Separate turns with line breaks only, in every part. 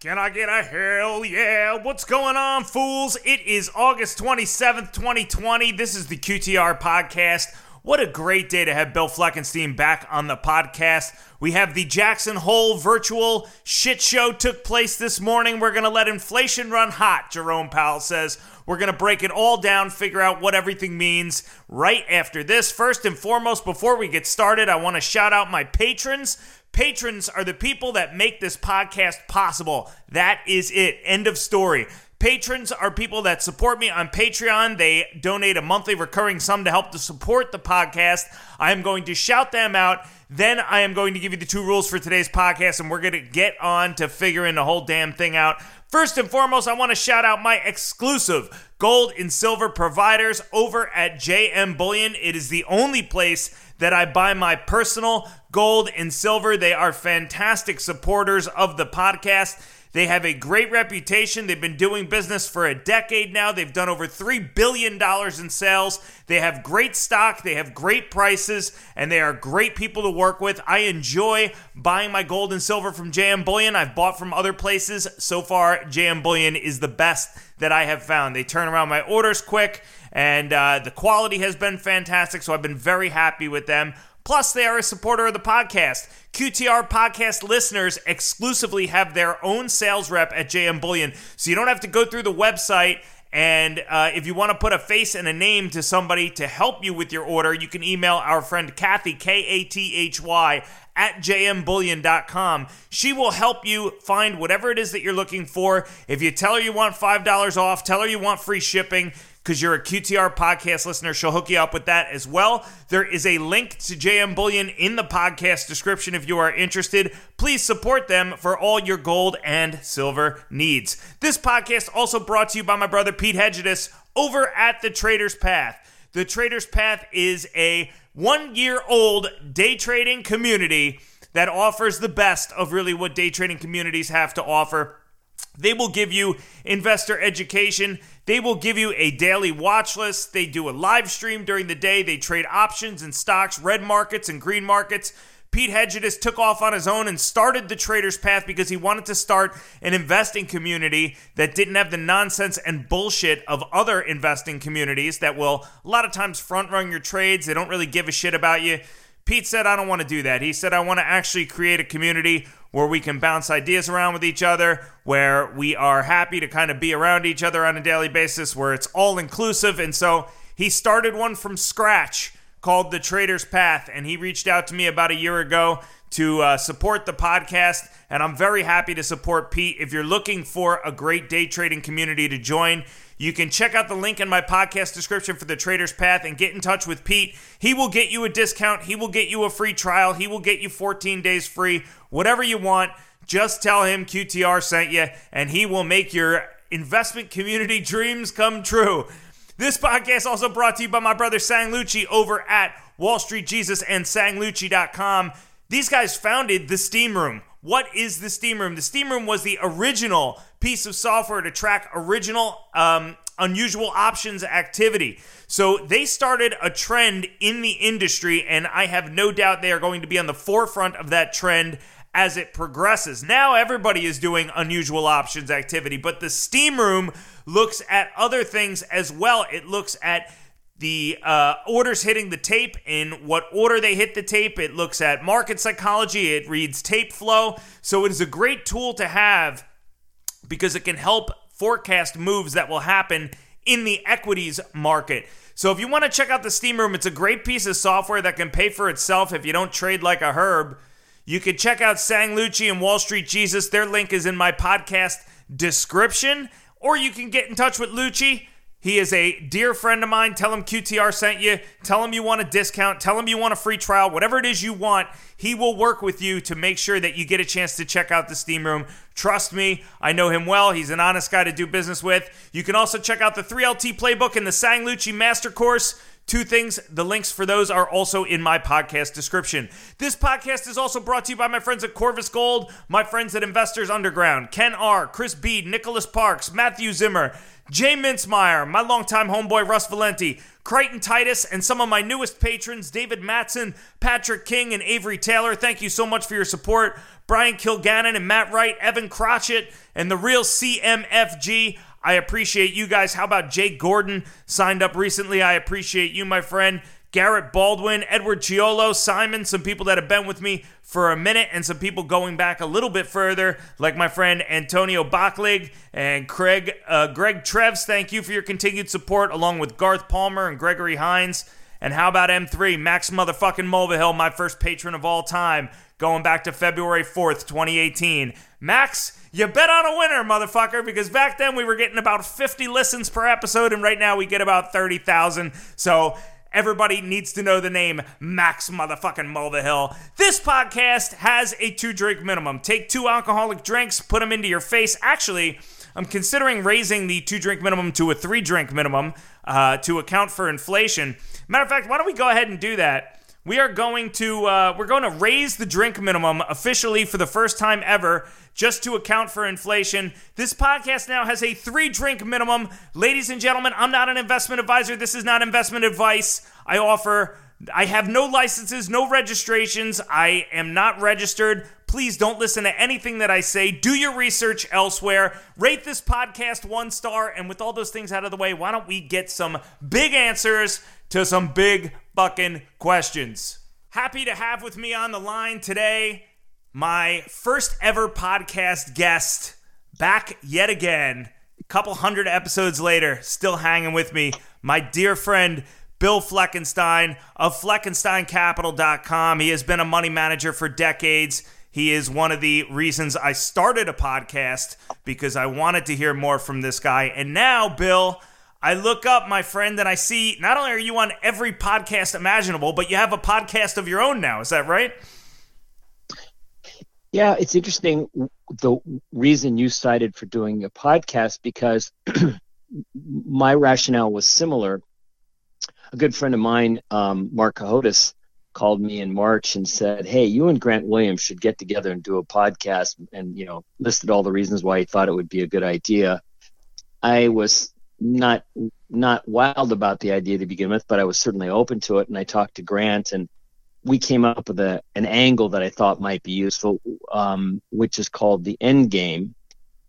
Can I get a hell yeah? What's going on, fools? It is August 27th, 2020. This is the QTR podcast. What a great day to have Bill Fleckenstein back on the podcast. We have the Jackson Hole virtual shit show took place this morning. We're going to let inflation run hot, Jerome Powell says. We're going to break it all down, figure out what everything means right after this. First and foremost, before we get started, I want to shout out my patrons. Patrons are the people that make this podcast possible. That is it. End of story. Patrons are people that support me on Patreon. They donate a monthly recurring sum to help to support the podcast. I am going to shout them out. Then I am going to give you the two rules for today's podcast, and we're going to get on to figuring the whole damn thing out. First and foremost, I want to shout out my exclusive gold and silver providers over at JM Bullion. It is the only place that I buy my personal gold and silver. They are fantastic supporters of the podcast. They have a great reputation. They've been doing business for a decade now. They've done over $3 billion in sales. They have great stock. They have great prices, and they are great people to work with. I enjoy buying my gold and silver from JM Bullion. I've bought from other places. So far, JM Bullion is the best that I have found. They turn around my orders quick, and uh, the quality has been fantastic. So I've been very happy with them. Plus, they are a supporter of the podcast. QTR podcast listeners exclusively have their own sales rep at JM Bullion, so you don't have to go through the website. And uh, if you want to put a face and a name to somebody to help you with your order, you can email our friend Kathy, K A T H Y, at jmbullion.com. She will help you find whatever it is that you're looking for. If you tell her you want $5 off, tell her you want free shipping, because you're a QTR podcast listener. She'll hook you up with that as well. There is a link to JM Bullion in the podcast description if you are interested. Please support them for all your gold and silver needs. This podcast also brought to you by my brother Pete Hedges over at the Trader's Path. The Trader's Path is a one year old day trading community that offers the best of really what day trading communities have to offer. They will give you investor education. They will give you a daily watch list. They do a live stream during the day. They trade options and stocks, red markets and green markets. Pete Hedges took off on his own and started the trader's path because he wanted to start an investing community that didn't have the nonsense and bullshit of other investing communities that will a lot of times front run your trades. They don't really give a shit about you. Pete said, I don't want to do that. He said, I want to actually create a community where we can bounce ideas around with each other, where we are happy to kind of be around each other on a daily basis, where it's all inclusive. And so he started one from scratch called The Trader's Path, and he reached out to me about a year ago to uh, support the podcast, and I'm very happy to support Pete. If you're looking for a great day trading community to join, you can check out the link in my podcast description for the Trader's Path and get in touch with Pete. He will get you a discount, he will get you a free trial, he will get you 14 days free, whatever you want. Just tell him QTR sent you, and he will make your investment community dreams come true. This podcast also brought to you by my brother Sang Lucci over at Wall Street Jesus and SangLucci.com. These guys founded the Steam Room. What is the Steam Room? The Steam Room was the original piece of software to track original um, unusual options activity. So they started a trend in the industry, and I have no doubt they are going to be on the forefront of that trend as it progresses. Now everybody is doing unusual options activity, but the Steam Room looks at other things as well. It looks at the uh, orders hitting the tape, in what order they hit the tape. It looks at market psychology. It reads tape flow. So it is a great tool to have because it can help forecast moves that will happen in the equities market. So if you want to check out the Steam Room, it's a great piece of software that can pay for itself if you don't trade like a herb. You can check out Sang Lucci and Wall Street Jesus. Their link is in my podcast description. Or you can get in touch with Lucci. He is a dear friend of mine. Tell him QTR sent you. Tell him you want a discount. Tell him you want a free trial. Whatever it is you want, he will work with you to make sure that you get a chance to check out the Steam Room. Trust me, I know him well. He's an honest guy to do business with. You can also check out the 3LT playbook and the Sang Lucci Master Course. Two things, the links for those are also in my podcast description. This podcast is also brought to you by my friends at Corvus Gold, my friends at Investors Underground, Ken R., Chris B., Nicholas Parks, Matthew Zimmer, Jay Mintzmeyer, my longtime homeboy Russ Valenti, Crichton Titus, and some of my newest patrons, David Matson, Patrick King, and Avery Taylor. Thank you so much for your support. Brian Kilgannon and Matt Wright, Evan Crotchett, and the real CMFG. I appreciate you guys. How about Jake Gordon signed up recently? I appreciate you, my friend. Garrett Baldwin, Edward Chiolo, Simon, some people that have been with me for a minute, and some people going back a little bit further, like my friend Antonio Bachlig and Craig, uh, Greg Treves. Thank you for your continued support, along with Garth Palmer and Gregory Hines. And how about M3, Max motherfucking Mulvihill, my first patron of all time, going back to February 4th, 2018. Max, you bet on a winner, motherfucker, because back then we were getting about 50 listens per episode, and right now we get about 30,000. So everybody needs to know the name Max motherfucking Mulvihill. This podcast has a two drink minimum. Take two alcoholic drinks, put them into your face. Actually, I'm considering raising the two drink minimum to a three drink minimum uh, to account for inflation. Matter of fact, why don't we go ahead and do that? We are going to uh, we're going to raise the drink minimum officially for the first time ever just to account for inflation. This podcast now has a three drink minimum. Ladies and gentlemen i'm not an investment advisor. This is not investment advice. I offer i have no licenses no registrations. I am not registered. Please don't listen to anything that i say. Do your research elsewhere. Rate this podcast one star and with all those things out of the way why don't we get some big answers to some big fucking questions. Happy to have with me on the line today my first ever podcast guest, back yet again, a couple hundred episodes later, still hanging with me, my dear friend. Bill Fleckenstein of FleckensteinCapital.com. He has been a money manager for decades. He is one of the reasons I started a podcast because I wanted to hear more from this guy. And now, Bill, I look up, my friend, and I see not only are you on every podcast imaginable, but you have a podcast of your own now. Is that right?
Yeah, it's interesting the reason you cited for doing a podcast because my rationale was similar. A good friend of mine, um, Mark Cahotis, called me in March and said, "Hey, you and Grant Williams should get together and do a podcast," and you know listed all the reasons why he thought it would be a good idea. I was not not wild about the idea to begin with, but I was certainly open to it. And I talked to Grant, and we came up with a, an angle that I thought might be useful, um, which is called the end game.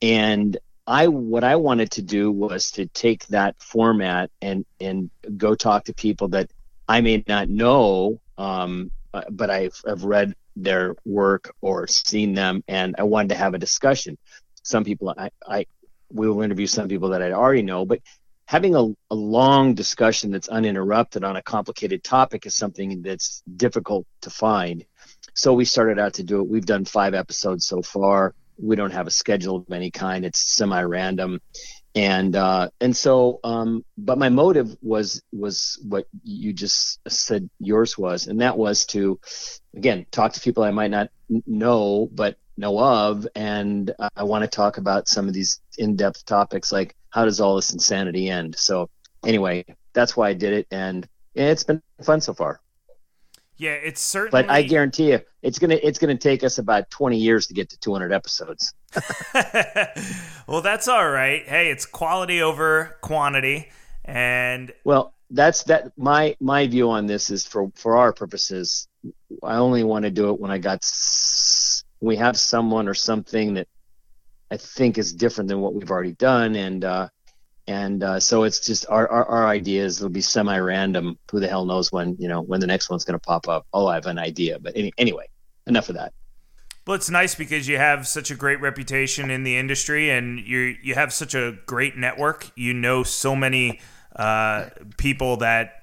And I what I wanted to do was to take that format and and go talk to people that I may not know, um, but I've, I've read their work or seen them, and I wanted to have a discussion. Some people I, I we will interview some people that I already know, but having a, a long discussion that's uninterrupted on a complicated topic is something that's difficult to find. So we started out to do it. We've done five episodes so far. We don't have a schedule of any kind. It's semi-random, and uh, and so. Um, but my motive was was what you just said yours was, and that was to, again, talk to people I might not know, but know of, and I want to talk about some of these in-depth topics like how does all this insanity end. So anyway, that's why I did it, and it's been fun so far.
Yeah, it's certainly.
But I guarantee you, it's gonna it's gonna take us about twenty years to get to two hundred episodes.
well, that's all right. Hey, it's quality over quantity, and
well, that's that. My my view on this is for for our purposes. I only want to do it when I got we have someone or something that I think is different than what we've already done, and uh, and uh, so it's just our, our, our ideas will be semi-random. Who the hell knows when you know when the next one's going to pop up? Oh, I have an idea, but any, anyway, enough of that.
Well, it's nice because you have such a great reputation in the industry, and you you have such a great network. You know so many uh, people that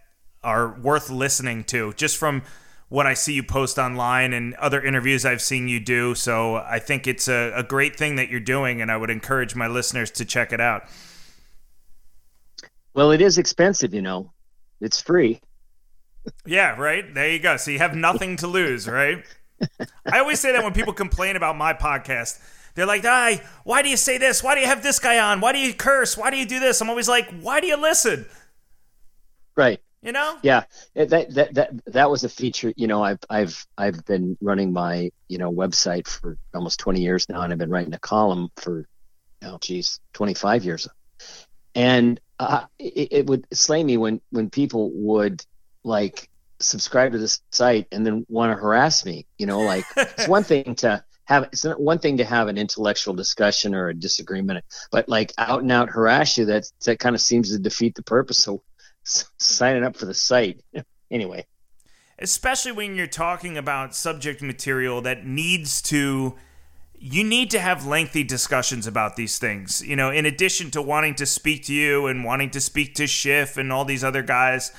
are worth listening to just from what I see you post online and other interviews I've seen you do. So I think it's a, a great thing that you're doing, and I would encourage my listeners to check it out.
Well, it is expensive, you know. It's free.
Yeah, right. There you go. So you have nothing to lose, right? I always say that when people complain about my podcast. They're like, "I, why do you say this? Why do you have this guy on? Why do you curse? Why do you do this?" I'm always like, "Why do you listen?"
Right.
You know?
Yeah, that that that that was a feature. You know, I've I've I've been running my you know website for almost 20 years now, and I've been writing a column for, oh geez, 25 years. And uh, it, it would slay me when when people would like subscribe to this site and then want to harass me. You know, like it's one thing to have it's one thing to have an intellectual discussion or a disagreement, but like out and out harass you that that kind of seems to defeat the purpose. So signing up for the site. anyway.
Especially when you're talking about subject material that needs to you need to have lengthy discussions about these things. You know, in addition to wanting to speak to you and wanting to speak to Schiff and all these other guys,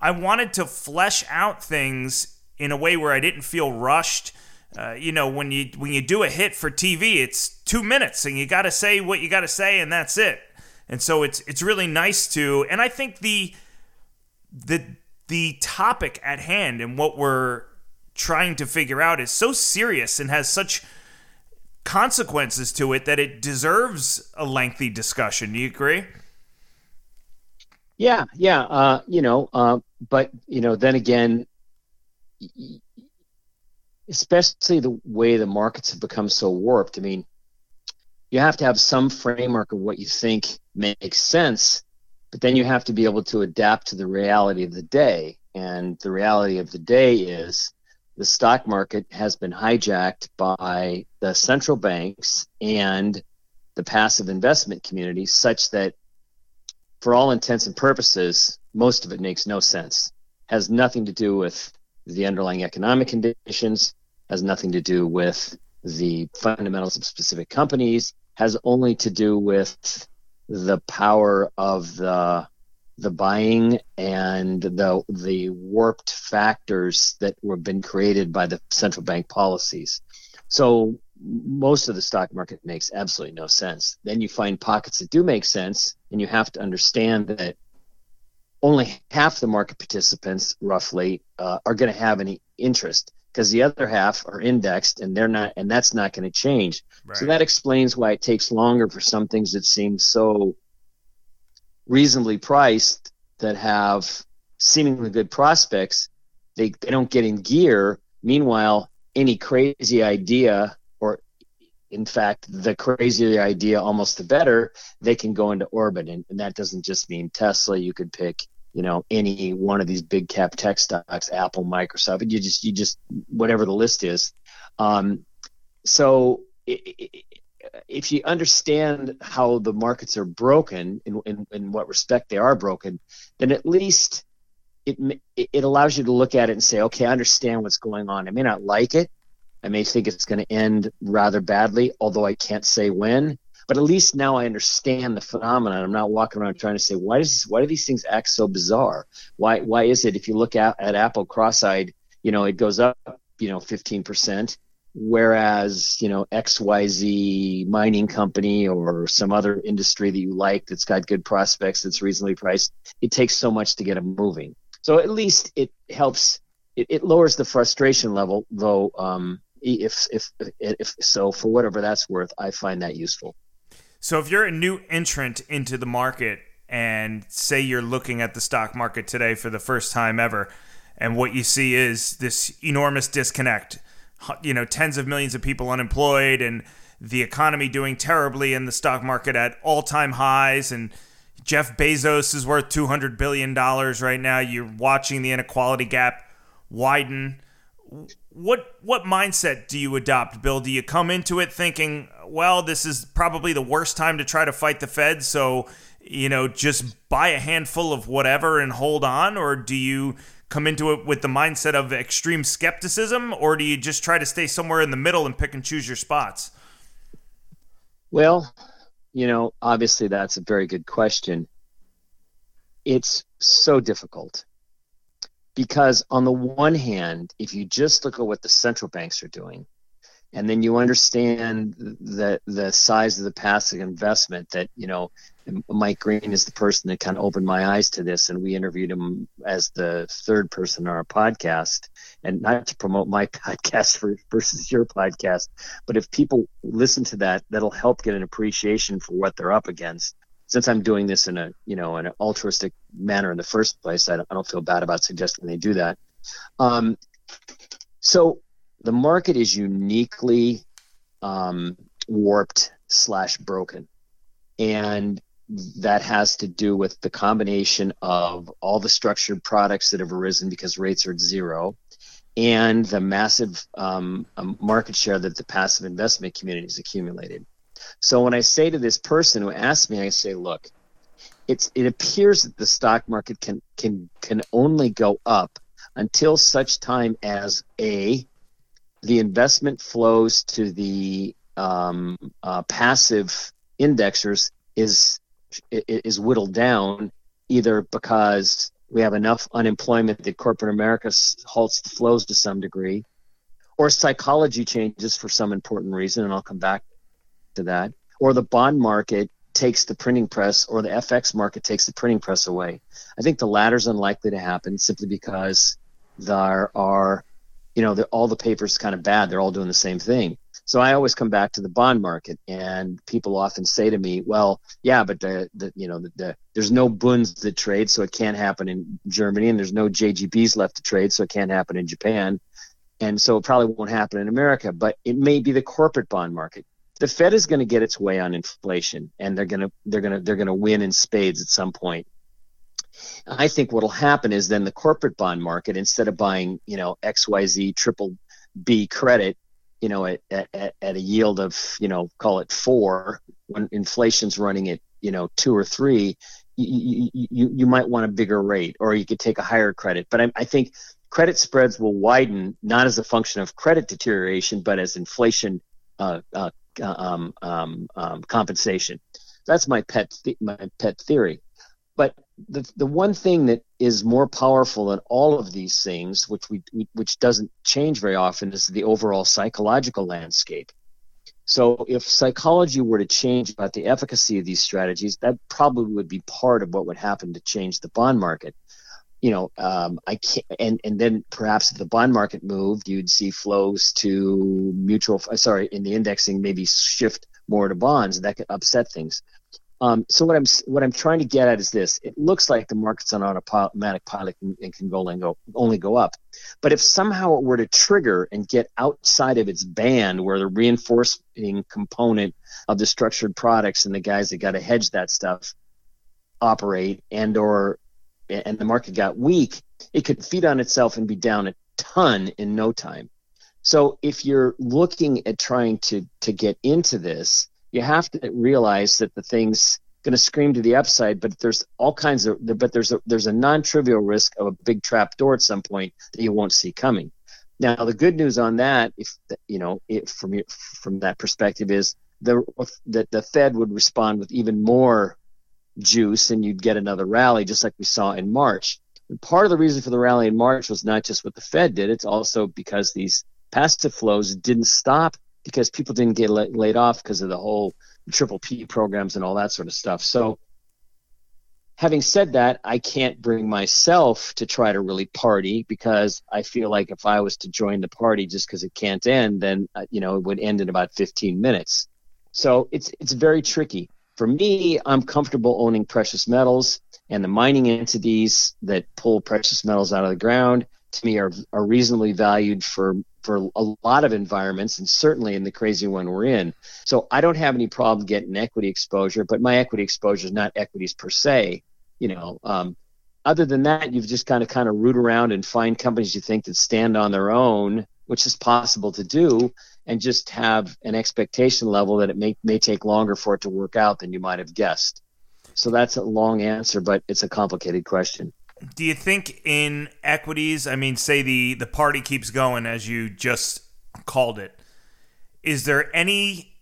I wanted to flesh out things in a way where I didn't feel rushed. Uh, you know, when you when you do a hit for TV, it's two minutes, and you got to say what you got to say, and that's it. And so it's it's really nice to, and I think the the the topic at hand and what we're trying to figure out is so serious and has such consequences to it that it deserves a lengthy discussion. Do you agree?
Yeah, yeah. Uh, you know, uh, but you know, then again, especially the way the markets have become so warped. I mean, you have to have some framework of what you think makes sense but then you have to be able to adapt to the reality of the day. And the reality of the day is the stock market has been hijacked by the central banks and the passive investment community, such that for all intents and purposes, most of it makes no sense. Has nothing to do with the underlying economic conditions, has nothing to do with the fundamentals of specific companies, has only to do with the power of the the buying and the the warped factors that were been created by the central bank policies. So most of the stock market makes absolutely no sense. Then you find pockets that do make sense, and you have to understand that only half the market participants, roughly, uh, are going to have any interest because the other half are indexed and they're not and that's not going to change right. so that explains why it takes longer for some things that seem so reasonably priced that have seemingly good prospects they, they don't get in gear. Meanwhile any crazy idea or in fact the crazier the idea almost the better they can go into orbit. And, and that doesn't just mean tesla. You could pick you know any one of these big cap tech stocks apple microsoft you just you just whatever the list is. Um, so if you understand how the markets are broken in, in, in what respect they are broken then at least it it allows you to look at it and say okay i understand what's going on. I may not like it. I may think it's going to end rather badly although i can't say when but at least now I understand the phenomenon. I'm not walking around trying to say why does this, why do these things act so bizarre? Why why is it if you look at, at Apple cross-eyed, you know, it goes up, you know, 15%, whereas you know XYZ mining company or some other industry that you like that's got good prospects that's reasonably priced, it takes so much to get them moving. So at least it helps. It, it lowers the frustration level, though. Um, if, if if so, for whatever that's worth, I find that useful.
So if you're a new entrant into the market and say you're looking at the stock market today for the first time ever, and what you see is this enormous disconnect, you know, tens of millions of people unemployed and the economy doing terribly and the stock market at all-time highs and Jeff Bezos is worth 200 billion dollars right now. You're watching the inequality gap widen what what mindset do you adopt, Bill? Do you come into it thinking, well, this is probably the worst time to try to fight the Fed, so you know, just buy a handful of whatever and hold on, or do you come into it with the mindset of extreme skepticism, or do you just try to stay somewhere in the middle and pick and choose your spots?
Well, you know, obviously that's a very good question. It's so difficult because on the one hand, if you just look at what the central banks are doing, and then you understand the the size of the passive investment that you know Mike Green is the person that kind of opened my eyes to this, and we interviewed him as the third person on our podcast. And not to promote my podcast for, versus your podcast, but if people listen to that, that'll help get an appreciation for what they're up against. Since I'm doing this in a you know in an altruistic manner in the first place, I don't, I don't feel bad about suggesting they do that. Um, so the market is uniquely um, warped slash broken, and that has to do with the combination of all the structured products that have arisen because rates are at zero and the massive um, um, market share that the passive investment community has accumulated. So when I say to this person who asked me, I say, look, it's it appears that the stock market can can can only go up until such time as a the investment flows to the um, uh, passive indexers is is whittled down either because we have enough unemployment that corporate America halts the flows to some degree, or psychology changes for some important reason, and I'll come back to that, or the bond market takes the printing press, or the FX market takes the printing press away. I think the latter is unlikely to happen simply because there are, you know, all the papers kind of bad. They're all doing the same thing. So I always come back to the bond market, and people often say to me, "Well, yeah, but the, the you know the, the, there's no bunds that trade, so it can't happen in Germany, and there's no JGBs left to trade, so it can't happen in Japan, and so it probably won't happen in America. But it may be the corporate bond market. The Fed is going to get its way on inflation, and they're going to they're going to they're going to win in spades at some point. I think what will happen is then the corporate bond market, instead of buying you know XYZ triple B credit you know, at, at, at a yield of, you know, call it four, when inflation's running at, you know, two or three, you, you, you might want a bigger rate or you could take a higher credit. But I, I think credit spreads will widen not as a function of credit deterioration, but as inflation uh, uh, um, um, um, compensation. That's my pet th- my pet theory. But the the one thing that is more powerful than all of these things, which we which doesn't change very often, is the overall psychological landscape. So if psychology were to change about the efficacy of these strategies, that probably would be part of what would happen to change the bond market. You know, um, I can't, and and then perhaps if the bond market moved, you'd see flows to mutual. Sorry, in the indexing, maybe shift more to bonds, and that could upset things. Um, so what I'm what I'm trying to get at is this: it looks like the market's on automatic pilot and, and can go and go only go up. But if somehow it were to trigger and get outside of its band, where the reinforcing component of the structured products and the guys that got to hedge that stuff operate, and or and the market got weak, it could feed on itself and be down a ton in no time. So if you're looking at trying to to get into this you have to realize that the thing's going to scream to the upside, but there's all kinds of but there's a there's a non-trivial risk of a big trap door at some point that you won't see coming. Now the good news on that, if you know, if from from that perspective, is the that the Fed would respond with even more juice, and you'd get another rally, just like we saw in March. And part of the reason for the rally in March was not just what the Fed did; it's also because these passive flows didn't stop because people didn't get laid off because of the whole triple P programs and all that sort of stuff. So, having said that, I can't bring myself to try to really party because I feel like if I was to join the party just because it can't end, then uh, you know it would end in about 15 minutes. So it's it's very tricky. For me, I'm comfortable owning precious metals, and the mining entities that pull precious metals out of the ground to me are, are reasonably valued for for a lot of environments and certainly in the crazy one we're in. So I don't have any problem getting equity exposure, but my equity exposure is not equities per se. You know, um, other than that, you've just kind of kind of root around and find companies you think that stand on their own, which is possible to do, and just have an expectation level that it may may take longer for it to work out than you might have guessed. So that's a long answer, but it's a complicated question
do you think in equities, I mean, say the the party keeps going as you just called it, is there any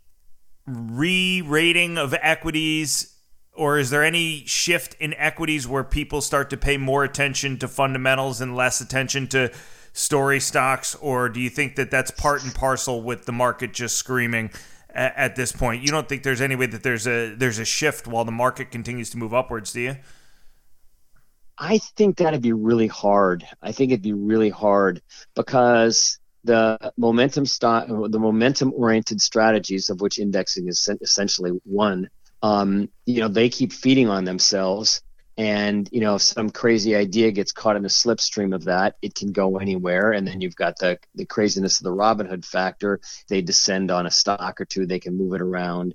re-rating of equities or is there any shift in equities where people start to pay more attention to fundamentals and less attention to story stocks or do you think that that's part and parcel with the market just screaming at, at this point you don't think there's any way that there's a there's a shift while the market continues to move upwards do you
I think that'd be really hard. I think it'd be really hard because the momentum stock, the momentum oriented strategies of which indexing is essentially one, um, you know, they keep feeding on themselves. And you know, if some crazy idea gets caught in the slipstream of that, it can go anywhere. And then you've got the the craziness of the Robinhood factor. They descend on a stock or two, they can move it around.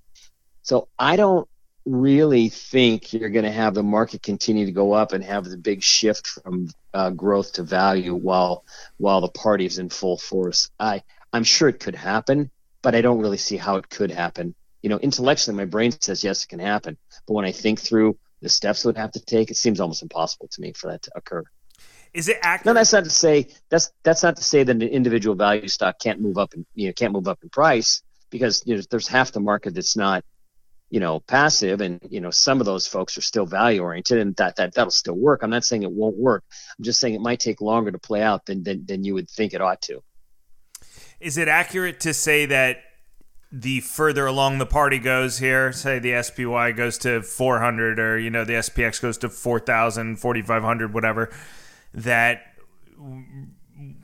So I don't really think you're going to have the market continue to go up and have the big shift from uh, growth to value while while the party is in full force. I I'm sure it could happen, but I don't really see how it could happen. You know, intellectually, my brain says yes, it can happen, but when I think through the steps it would have to take, it seems almost impossible to me for that to occur.
Is it accurate?
No, that's not to say that's that's not to say that an individual value stock can't move up and you know can't move up in price because you know, there's half the market that's not you know passive and you know some of those folks are still value oriented and that that that'll still work i'm not saying it won't work i'm just saying it might take longer to play out than than, than you would think it ought to
is it accurate to say that the further along the party goes here, say the SPY goes to 400 or, you know, the SPX goes to 4,000, 4,500, whatever, that,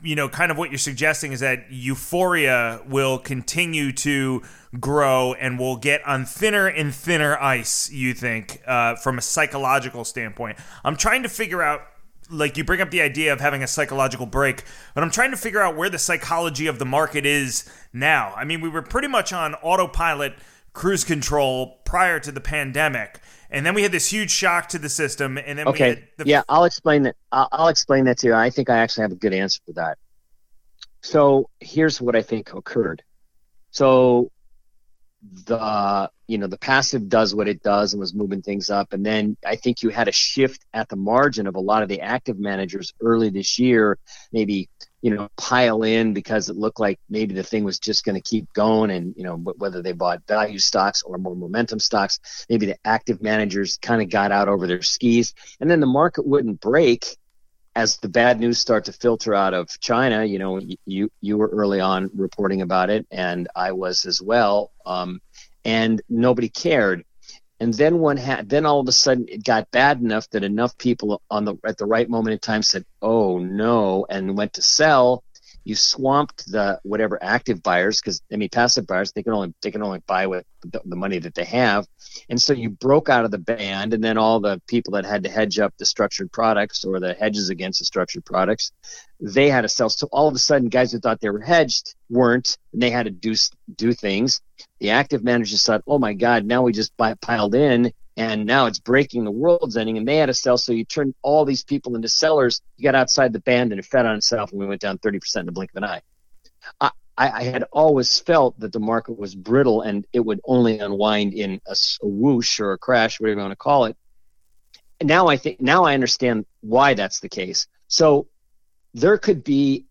you know, kind of what you're suggesting is that euphoria will continue to grow and will get on thinner and thinner ice, you think, uh, from a psychological standpoint. I'm trying to figure out like you bring up the idea of having a psychological break, but I'm trying to figure out where the psychology of the market is now. I mean, we were pretty much on autopilot cruise control prior to the pandemic. And then we had this huge shock to the system, and then
okay,
the-
yeah, I'll explain that. I'll, I'll explain that to you. I think I actually have a good answer for that. So here's what I think occurred. So the you know the passive does what it does and was moving things up. And then i think you had a shift at the margin of a lot of the active managers early this year maybe you know pile in because it looked like maybe the thing was just going to keep going and you know whether they bought value stocks or more momentum stocks maybe the active managers kind of got out over their skis. And then the market wouldn't break as the bad news start to filter out of China, you know, you you were early on reporting about it, and I was as well, um, and nobody cared. And then one had, then all of a sudden it got bad enough that enough people on the at the right moment in time said, "Oh no," and went to sell, you swamped the whatever active buyers because I mean passive buyers they can only they can only buy with the, the, money that they have, and so you broke out of the band, and then all the people that had to hedge up the structured products or the hedges against the structured products, they had to sell. So all of a sudden, guys who thought they were hedged weren't, and they had to do do things. The active managers thought, oh my God, now we just buy, piled in, and now it's breaking the world's ending and they had to sell so you turned all these people into sellers. You got outside the band and it fed on itself and we went down 30% in the blink of an eye. I, I had always felt that the market was brittle and it would only unwind in a, a whoosh or a crash whatever you want to call it. And now i think now i understand why that's the case. So there could be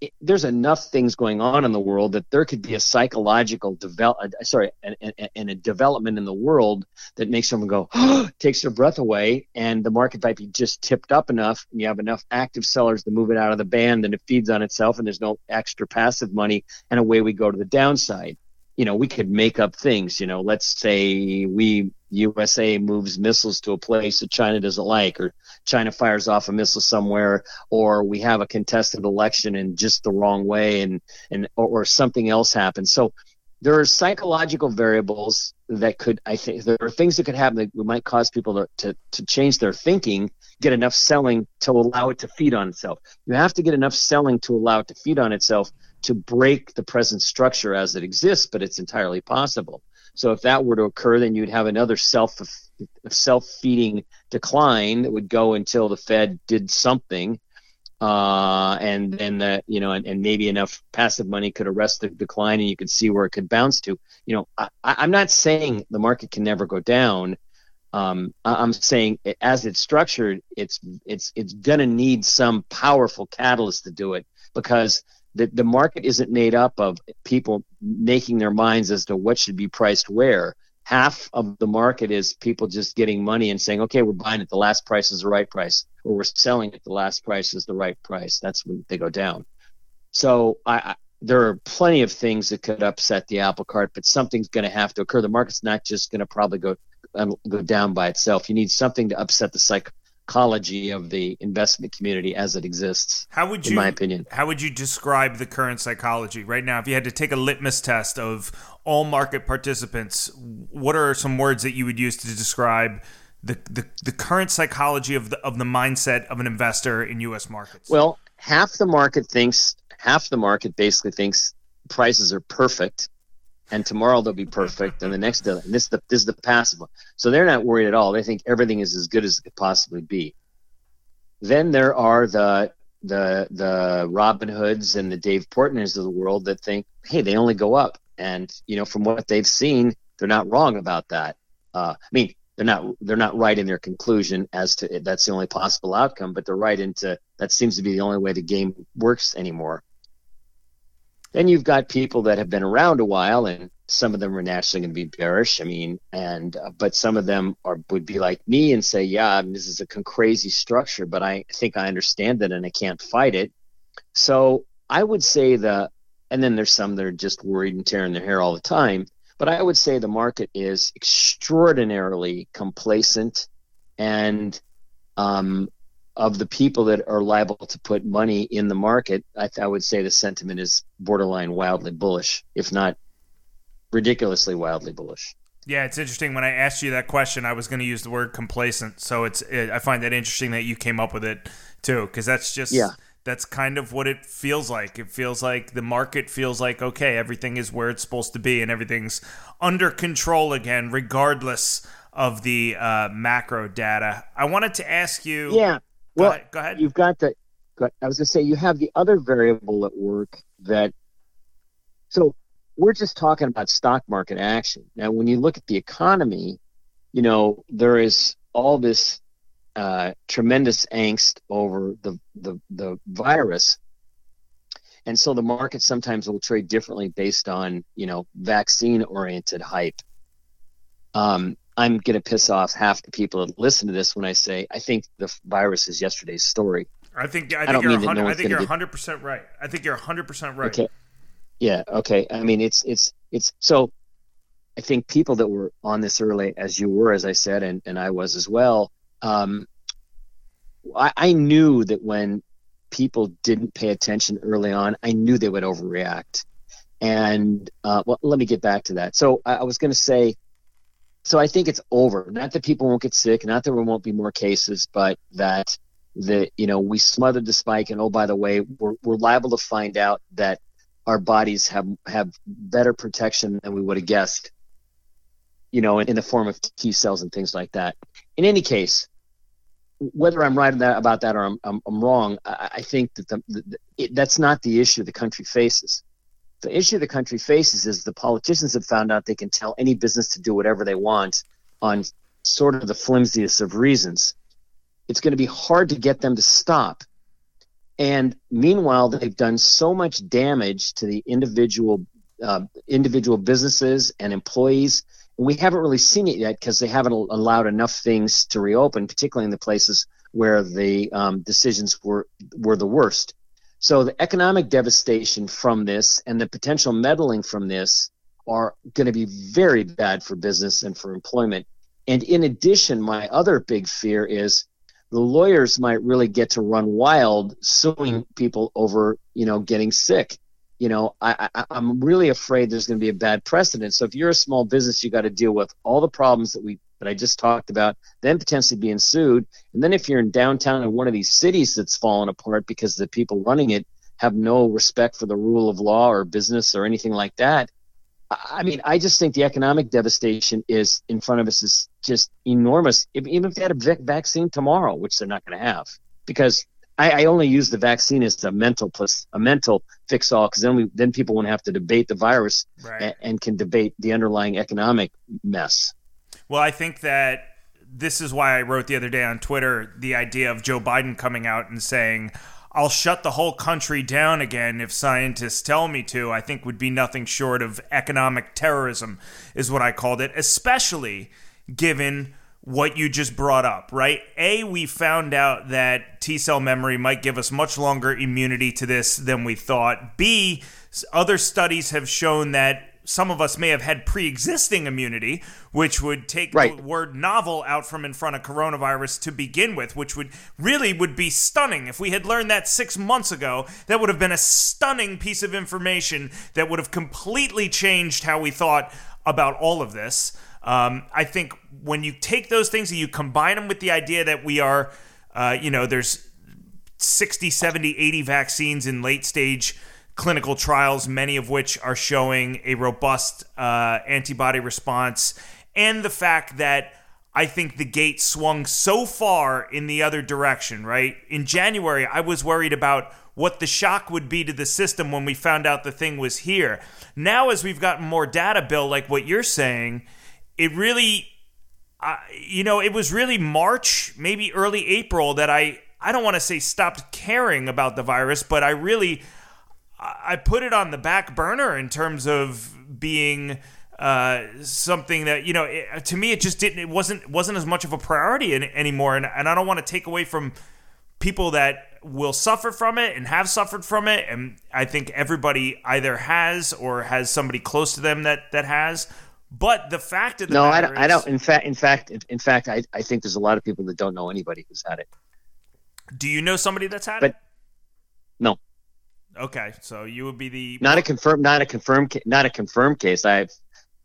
it, there's enough things going on in the world that there could be a psychological develop uh, sorry and, a development in the world that makes someone go oh, takes their breath away and the market might be just tipped up enough and you have enough active sellers to move it out of the band and it feeds on itself and there's no extra passive money and away we go to the downside you know, we could make up things. You know, let's say we USA moves missiles to a place that China doesn't like, or China fires off a missile somewhere, or we have a contested election in just the wrong way, and and or, or something else happens. So there are psychological variables that could I think there are things that could happen that might cause people to, to, to change their thinking, get enough selling to allow it to feed on itself. You have to get enough selling to allow it to feed on itself to break the present structure as it exists, but it's entirely possible. So if that were to occur, then you'd have another self self feeding decline that would go until the Fed did something, uh, and then the you know and, and, maybe enough passive money could arrest the decline, and you could see where it could bounce to. You know, I, I'm not saying the market can never go down. Um, I'm saying as it's structured, it's it's it's gonna need some powerful catalyst to do it because the, the market isn't made up of people making their minds as to what should be priced where. Half of the market is people just getting money and saying, okay, we're buying at the last price is the right price, or we're selling at the last price is the right price. That's when they go down. So I, I there are plenty of things that could upset the apple cart, but something's going to have to occur. The market's not just going to probably go um, go down by itself. You need something to upset the psych psychology of the investment community as it exists.
How would you,
in my opinion,
how would you describe the current psychology right now? If you had to take a litmus test of all market participants, what are some words that you would use to describe the, the, the current psychology of the of the mindset of an investor in U.S. markets?
Well, half the market thinks half the market basically thinks prices are perfect and tomorrow they'll be perfect, and the next day, this is the this is the passive one. So they're not worried at all. They think everything is as good as it could possibly be. Then there are the the the Robin Hoods and the Dave Portnoys of the world that think, hey, they only go up, and you know from what they've seen, they're not wrong about that. Uh, I mean, they're not they're not right in their conclusion as to that's the only possible outcome, but they're right into that seems to be the only way the game works anymore. Then you've got people that have been around a while, and some of them are naturally going to be bearish. I mean, and uh, but some of them are would be like me and say, yeah, this is a crazy structure, but I think I understand it and I can't fight it. So I would say the, and then there's some that are just worried and tearing their hair all the time. But I would say the market is extraordinarily complacent and um, of the people that are liable to put money in the market, I, I, would say the sentiment is borderline wildly bullish, if not ridiculously wildly bullish.
Yeah, it's interesting. When I asked you that question, I was going to use the word complacent. So it's it, I find that interesting that you came up with it too, because that's just
yeah.
That's kind of what it feels like. It feels like the market feels like okay, everything is where it's supposed to be, and everything's under control again, regardless of the uh, macro data. I wanted to ask you.
Yeah
well, go ahead. Go ahead.
You've got the. I was going to say you have the other variable at work that. So we're just talking about stock market action. Now, when you look at the economy, you know there is all this uh, tremendous angst over the, the the virus, and so the market sometimes will trade differently based on you know vaccine oriented hype. Um, I'm going to piss off half the people that listen to this when I say I think the virus is yesterday's story.
I think I think I you're 100, no I think you're 100 percent right. I think you're 100 percent right.
Okay. Yeah. Okay. I mean, it's it's it's so. I think people that were on this early, as you were, as I said, and, and I was as well. Um, I, I knew that when people didn't pay attention early on, I knew they would overreact. And uh, well, let me get back to that. So I, I was going to say so I think it's over. Not that people won't get sick, not that there won't be more cases, but that the you know we smothered the spike, and oh by the way, we're we're liable to find out that our bodies have have better protection than we would have guessed. You know, in, in the form of T cells and things like that. In any case, whether I'm right about that or I'm, I'm, I'm wrong, I, I, think that the, the, it, that's not the issue the country faces the issue the country faces is the politicians have found out they can tell any business to do whatever they want on sort of the flimsiest of reasons. It's going to be hard to get them to stop. And meanwhile, they've done so much damage to the individual uh, individual businesses and employees. We haven't really seen it yet because they haven't allowed enough things to reopen, particularly in the places where the um, decisions were were the worst. So the economic devastation from this and the potential meddling from this are going to be very bad for business and for employment. And in addition, my other big fear is the lawyers might really get to run wild suing people over, you know, getting sick. You know, I, I, I'm really afraid there's going to be a bad precedent. So if you're a small business, you got to deal with all the problems that we that I just talked about, then potentially being sued. And then if you're in downtown in one of these cities that's fallen apart because the people running it have no respect for the rule of law or business or anything like that. I mean, I just think the economic devastation is in front of us is just enormous. If, even if they had a vaccine tomorrow, which they're not going to have, because I, I, only use the vaccine as a mental plus a mental fix all, because then we then people won't have to debate the virus right. and, and can debate the underlying economic mess.
Well, I think that this is why I wrote the other day on Twitter the idea of Joe Biden coming out and saying, I'll shut the whole country down again if scientists tell me to, I think would be nothing short of economic terrorism, is what I called it, especially given what you just brought up, right? A, we found out that T cell memory might give us much longer immunity to this than we thought. B, other studies have shown that some of us may have had pre-existing immunity, which would take
right.
the word novel out from in front of coronavirus to begin with, which would really would be stunning. If we had learned that six months ago, that would have been a stunning piece of information that would have completely changed how we thought about all of this. Um, I think when you take those things and you combine them with the idea that we are, uh, you know, there's 60, 70, 80 vaccines in late stage clinical trials, many of which are showing a robust uh, antibody response, and the fact that I think the gate swung so far in the other direction, right? In January, I was worried about what the shock would be to the system when we found out the thing was here. Now, as we've gotten more data, Bill, like what you're saying, it really, uh, you know, it was really March, maybe early April that I, I don't want to say stopped caring about the virus, but I really I put it on the back burner in terms of being uh, something that you know it, to me it just didn't it wasn't wasn't as much of a priority in, anymore. And, and I don't want to take away from people that will suffer from it and have suffered from it. And I think everybody either has or has somebody close to them that that has. But the fact of the
no
I
don't,
is,
I don't in fact in fact in fact I, I think there's a lot of people that don't know anybody who's had it.
Do you know somebody that's had
but,
it Okay, so you would be the
not a confirmed, not a confirmed, not a confirmed case. I have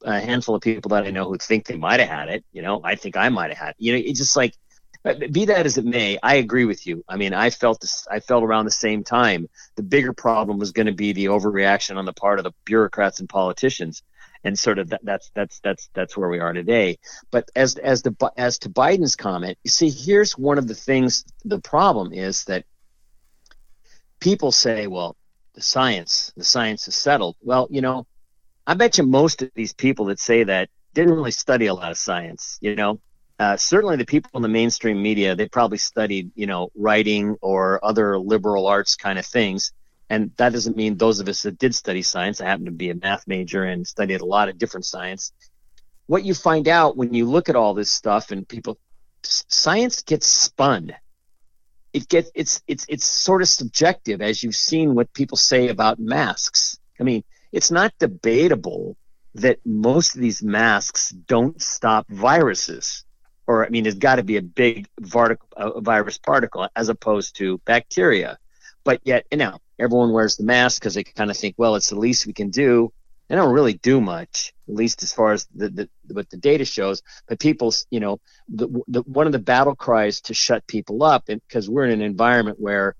a handful of people that I know who think they might have had it. You know, I think I might have had. It. You know, it's just like, be that as it may, I agree with you. I mean, I felt this. I felt around the same time. The bigger problem was going to be the overreaction on the part of the bureaucrats and politicians, and sort of that, that's that's that's that's where we are today. But as as the as to Biden's comment, you see, here's one of the things. The problem is that people say, well, the science, the science is settled. Well, you know, I bet you most of these people that say that didn't really study a lot of science. You know, uh, certainly the people in the mainstream media, they probably studied, you know, writing or other liberal arts kind of things. And that doesn't mean those of us that did study science, I happen to be a math major and studied a lot of different science. What you find out when you look at all this stuff and people, science gets spun it gets it's it's it's sort of subjective as you've seen what people say about masks. I mean, it's not debatable that most of these masks don't stop viruses. Or I mean, there's got to be a big virus particle as opposed to bacteria. But yet, you know, everyone wears the mask because they kind of think, well, it's the least we can do they don't really do much, at least as far as the, the what the data shows. But people, you know, the, the, one of the battle cries to shut people up, because we're in an environment where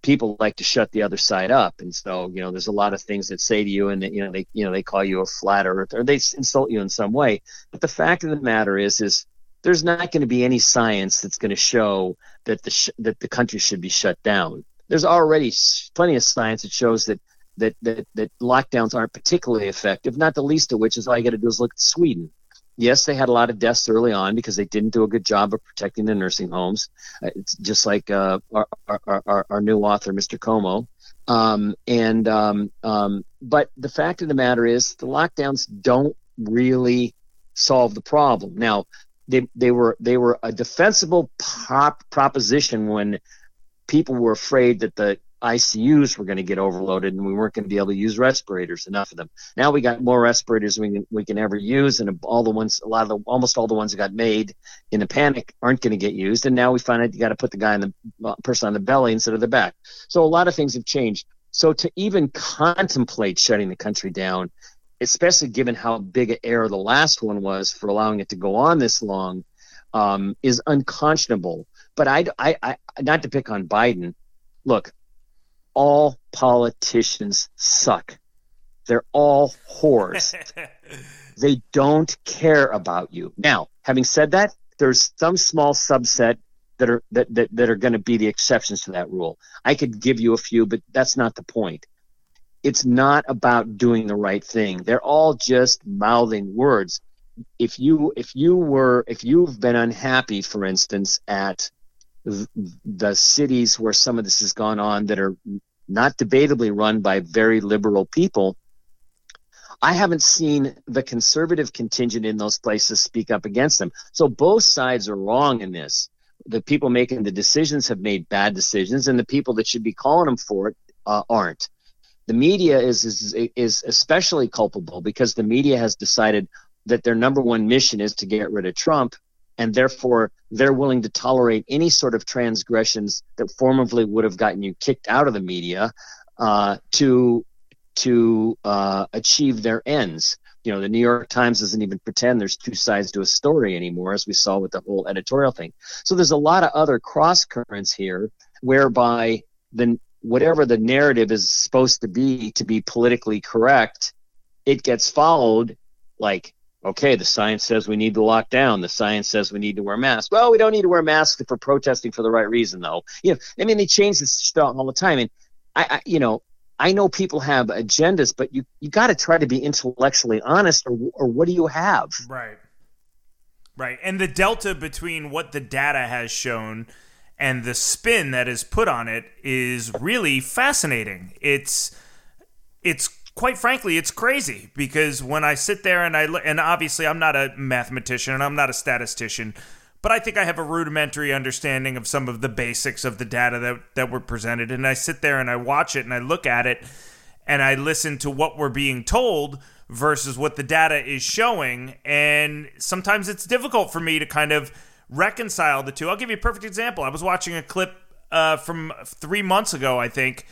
people like to shut the other side up, and so you know, there's a lot of things that say to you, and that, you know, they you know they call you a flat earth or they insult you in some way. But the fact of the matter is, is there's not going to be any science that's going to show that the sh- that the country should be shut down. There's already plenty of science that shows that that, that, that lockdowns aren't particularly effective, not the least of which is all you got to do is look at Sweden. Yes, they had a lot of deaths early on because they didn't do a good job of protecting the nursing homes. Uh, it's just like uh, our, our, our, our, new author, Mr. Cuomo. Um, and um, um, but the fact of the matter is, the lockdowns don't really solve the problem. Now, they, they were they were a defensible pop proposition when people were afraid that the ICUs were going to get overloaded and we weren't going to be able to use respirators enough of them. Now we got more respirators we can we can ever use, and all the ones, a lot of the, almost all the ones that got made in a panic aren't going to get used. And now we find out you got to put the guy in the uh, person on the belly instead of the back. So a lot of things have changed. So to even contemplate shutting the country down, especially given how big an error the last one was for allowing it to go on this long, um, is unconscionable. But I, I, I, not to pick on Biden. Look, all politicians suck. They're all whores. they don't care about you. Now, having said that, there's some small subset that are that, that, that are going to be the exceptions to that rule. I could give you a few, but that's not the point. It's not about doing the right thing. They're all just mouthing words. If you if you were if you've been unhappy, for instance, at the cities where some of this has gone on that are not debatably run by very liberal people, I haven't seen the conservative contingent in those places speak up against them. So both sides are wrong in this. The people making the decisions have made bad decisions, and the people that should be calling them for it uh, aren't. the media is, is is especially culpable because the media has decided that their number one mission is to get rid of Trump, and therefore they're willing to tolerate any sort of transgressions that formerly would have gotten you kicked out of the media uh, to to uh, achieve their ends. You know, the New York Times doesn't even pretend there's two sides to a story anymore, as we saw with the whole editorial thing. So there's a lot of other cross currents here, whereby the whatever the narrative is supposed to be to be politically correct, it gets followed like okay, the science says we need to lock down. The science says we need to wear masks. Well, we don't need to wear masks if we're protesting for the right reason, though. You know, I mean, they change this stuff all the time. And I, I you know, I know people have agendas, but you you got to try to be intellectually honest, or or what do you have?
Right, right. And the delta between what the data has shown and the spin that is put on it is really fascinating. It's it's quite frankly it's crazy because when I sit there and I and obviously I'm not a mathematician and I'm not a statistician, but I think I have a rudimentary understanding of some of the basics of the data that that were presented and I sit there and I watch it and I look at it and I listen to what we're being told versus what the data is showing and sometimes it's difficult for me to kind of reconcile the two. I'll give you a perfect example. I was watching a clip uh, from three months ago, I think,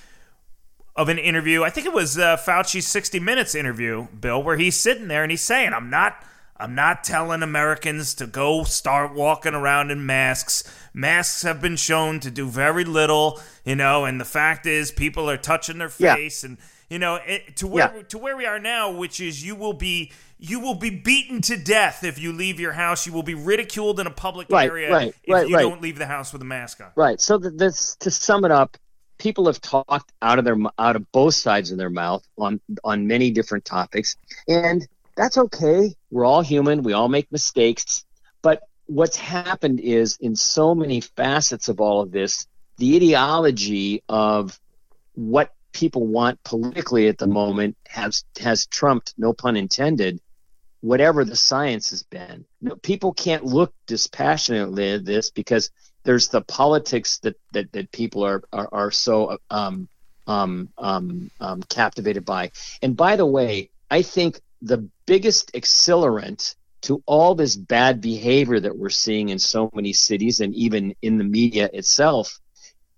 of an interview. I think it was uh, Fauci's 60 Minutes interview, Bill, where he's sitting there and he's saying, "I'm not." I'm not telling Americans to go start walking around in masks. Masks have been shown to do very little, you know, and the fact is people are touching their face yeah. and you know, it, to where yeah. to where we are now, which is you will be you will be beaten to death if you leave your house. You will be ridiculed in a public
right,
area
right,
if
right,
you
right.
don't leave the house with a mask on.
Right. So this to sum it up, people have talked out of their out of both sides of their mouth on on many different topics, and that's okay. We're all human. We all make mistakes. But what's happened is in so many facets of all of this, the ideology of what people want politically at the moment has has trumped, no pun intended, whatever the science has been. No, people can't look dispassionately at this because there's the politics that that, that people are are, are so um, um, um, um, captivated by. And by the way, I think the biggest accelerant to all this bad behavior that we're seeing in so many cities and even in the media itself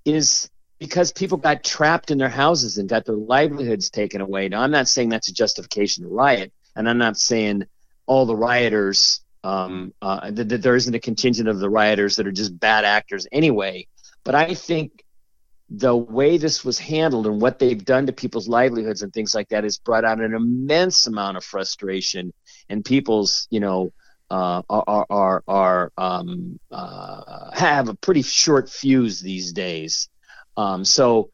is because people got trapped in their houses and got their livelihoods taken away. Now, I'm not saying that's a justification to riot, and I'm not saying all the rioters um, uh, that, that there isn't a contingent of the rioters that are just bad actors anyway. But I think the way this was handled and what they've done to people's livelihoods and things like that has brought out an immense amount of frustration and people's, you know, uh, are are are um, uh, have a pretty short fuse these days. Um, so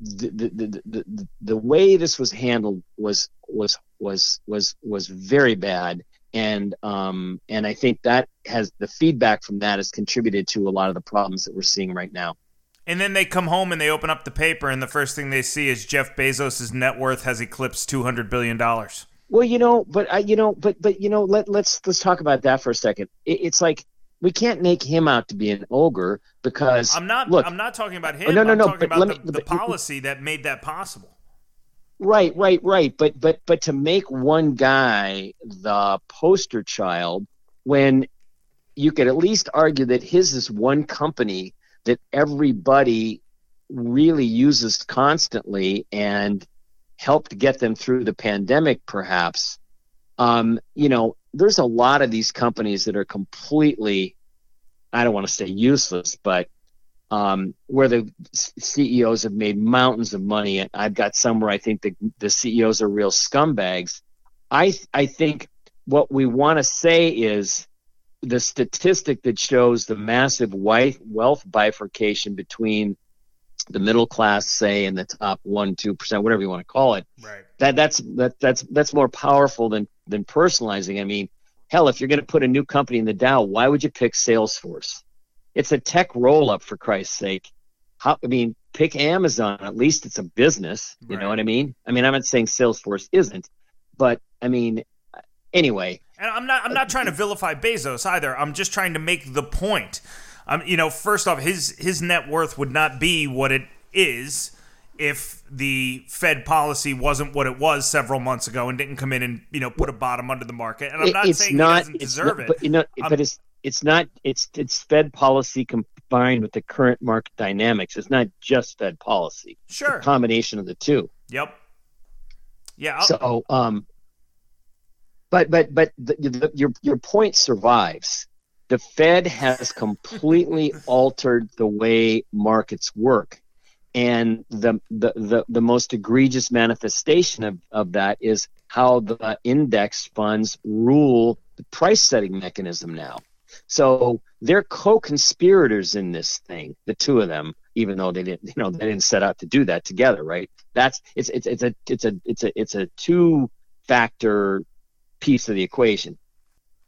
the, the, the, the, the way this was handled was was was was was very bad and um, and I think that has the feedback from that has contributed to a lot of the problems that we're seeing right now.
And then they come home and they open up the paper, and the first thing they see is Jeff Bezos' net worth has eclipsed two hundred billion dollars.
Well, you know, but I, you know, but but you know, let let's let's talk about that for a second. It, it's like we can't make him out to be an ogre because
I'm not.
Look,
I'm not talking about him. Oh, no, no, I'm no. Talking about me, the, the policy that made that possible.
Right, right, right. But but but to make one guy the poster child when you could at least argue that his is one company that everybody really uses constantly and helped get them through the pandemic perhaps um, you know there's a lot of these companies that are completely i don't want to say useless but um, where the CEOs have made mountains of money. And I've got some where I think the, the CEOs are real scumbags. I I think what we want to say is the statistic that shows the massive wealth bifurcation between the middle class, say, and the top one, two percent, whatever you want to call it.
Right.
That that's that that's that's more powerful than than personalizing. I mean, hell, if you're going to put a new company in the Dow, why would you pick Salesforce? It's a tech roll up for Christ's sake. How, I mean, pick Amazon. At least it's a business. You right. know what I mean? I mean, I'm not saying Salesforce isn't, but I mean, anyway.
And I'm not. I'm not trying to vilify Bezos either. I'm just trying to make the point. Um, you know, first off, his his net worth would not be what it is if the Fed policy wasn't what it was several months ago and didn't come in and you know put a bottom under the market. And I'm not
it's
saying
not,
he doesn't deserve
not,
it.
But, you know, but it's it's not it's it's Fed policy combined with the current market dynamics. It's not just Fed policy.
sure.
It's a combination of the two.
Yep. Yeah. I'll-
So, um, but but but the, the, your your point survives. The Fed has completely altered the way markets work, and the the the, the most egregious manifestation of, of that is how the index funds rule the price setting mechanism now. So they're co-conspirators in this thing, the two of them, even though they didn't, you know, they didn't set out to do that together, right? That's it's it's it's a it's a it's a it's a two factor piece of the equation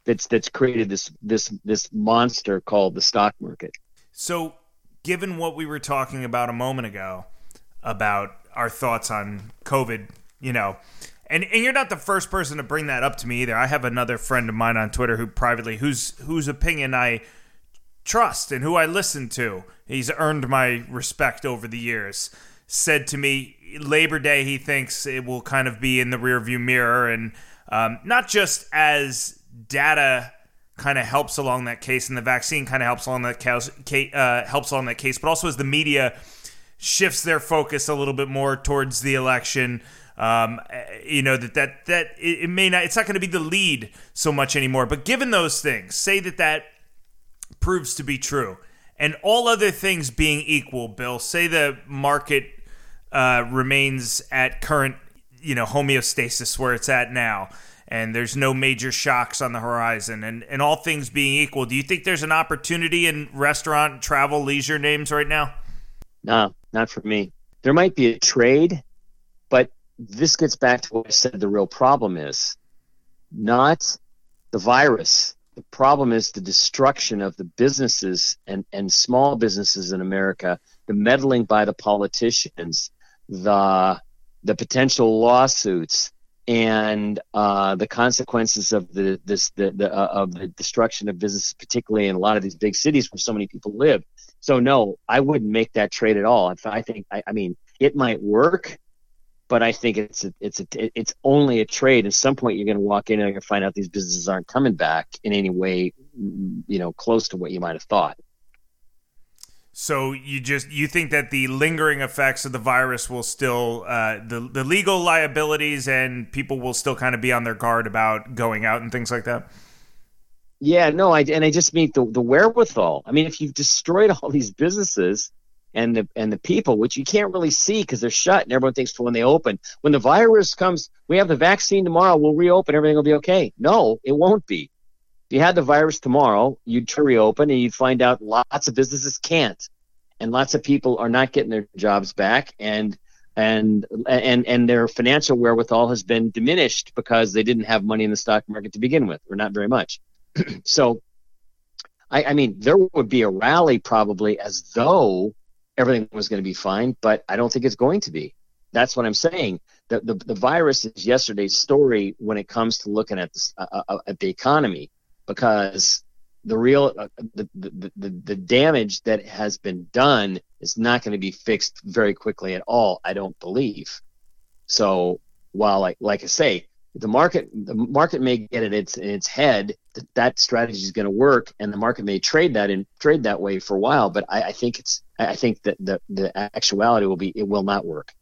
that's that's created this this this monster called the stock market.
So, given what we were talking about a moment ago about our thoughts on COVID, you know, and, and you're not the first person to bring that up to me either. I have another friend of mine on Twitter who privately whose whose opinion I trust and who I listen to. He's earned my respect over the years. Said to me, Labor Day, he thinks it will kind of be in the rearview mirror, and um, not just as data kind of helps along that case, and the vaccine kind of helps along that case, uh, helps along that case, but also as the media shifts their focus a little bit more towards the election. Um, you know that that that it, it may not. It's not going to be the lead so much anymore. But given those things, say that that proves to be true, and all other things being equal, Bill, say the market uh, remains at current, you know, homeostasis where it's at now, and there's no major shocks on the horizon, and and all things being equal, do you think there's an opportunity in restaurant, travel, leisure names right now?
No, not for me. There might be a trade, but this gets back to what I said the real problem is not the virus. The problem is the destruction of the businesses and, and small businesses in America, the meddling by the politicians, the the potential lawsuits, and uh, the consequences of the this the, the uh, of the destruction of businesses, particularly in a lot of these big cities where so many people live. So no, I wouldn't make that trade at all. I think I, I mean it might work, but I think it's a, it's a, it's only a trade. At some point, you're going to walk in and you're going to find out these businesses aren't coming back in any way, you know, close to what you might have thought.
So you just you think that the lingering effects of the virus will still uh, the the legal liabilities and people will still kind of be on their guard about going out and things like that.
Yeah, no, I and I just mean the the wherewithal. I mean, if you've destroyed all these businesses and the and the people, which you can't really see because they're shut, and everyone thinks when they open, when the virus comes, we have the vaccine tomorrow, we'll reopen, everything will be okay. No, it won't be. If you had the virus tomorrow, you'd reopen, and you'd find out lots of businesses can't, and lots of people are not getting their jobs back, and and and and their financial wherewithal has been diminished because they didn't have money in the stock market to begin with, or not very much. so, I, I mean, there would be a rally probably as though everything was going to be fine, but I don't think it's going to be. That's what I'm saying. The, the, the virus is yesterday's story when it comes to looking at, this, uh, uh, at the economy because the real uh, the, the, the, the damage that has been done is not going to be fixed very quickly at all, I don't believe. So while like like I say, the market the market may get it its in its head that that strategy is going to work, and the market may trade that and trade that way for a while. But I, I think it's I think that the the actuality will be it will not work.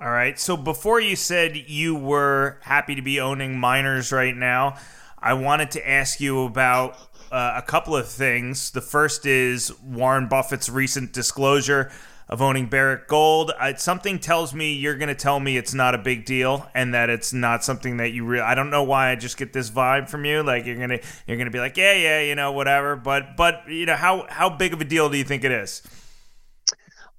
All right. So before you said you were happy to be owning miners right now, I wanted to ask you about uh, a couple of things. The first is Warren Buffett's recent disclosure of owning Barrick Gold. Uh, something tells me you're going to tell me it's not a big deal and that it's not something that you really. I don't know why I just get this vibe from you. Like you're gonna you're gonna be like, yeah, yeah, you know, whatever. But but you know, how how big of a deal do you think it is?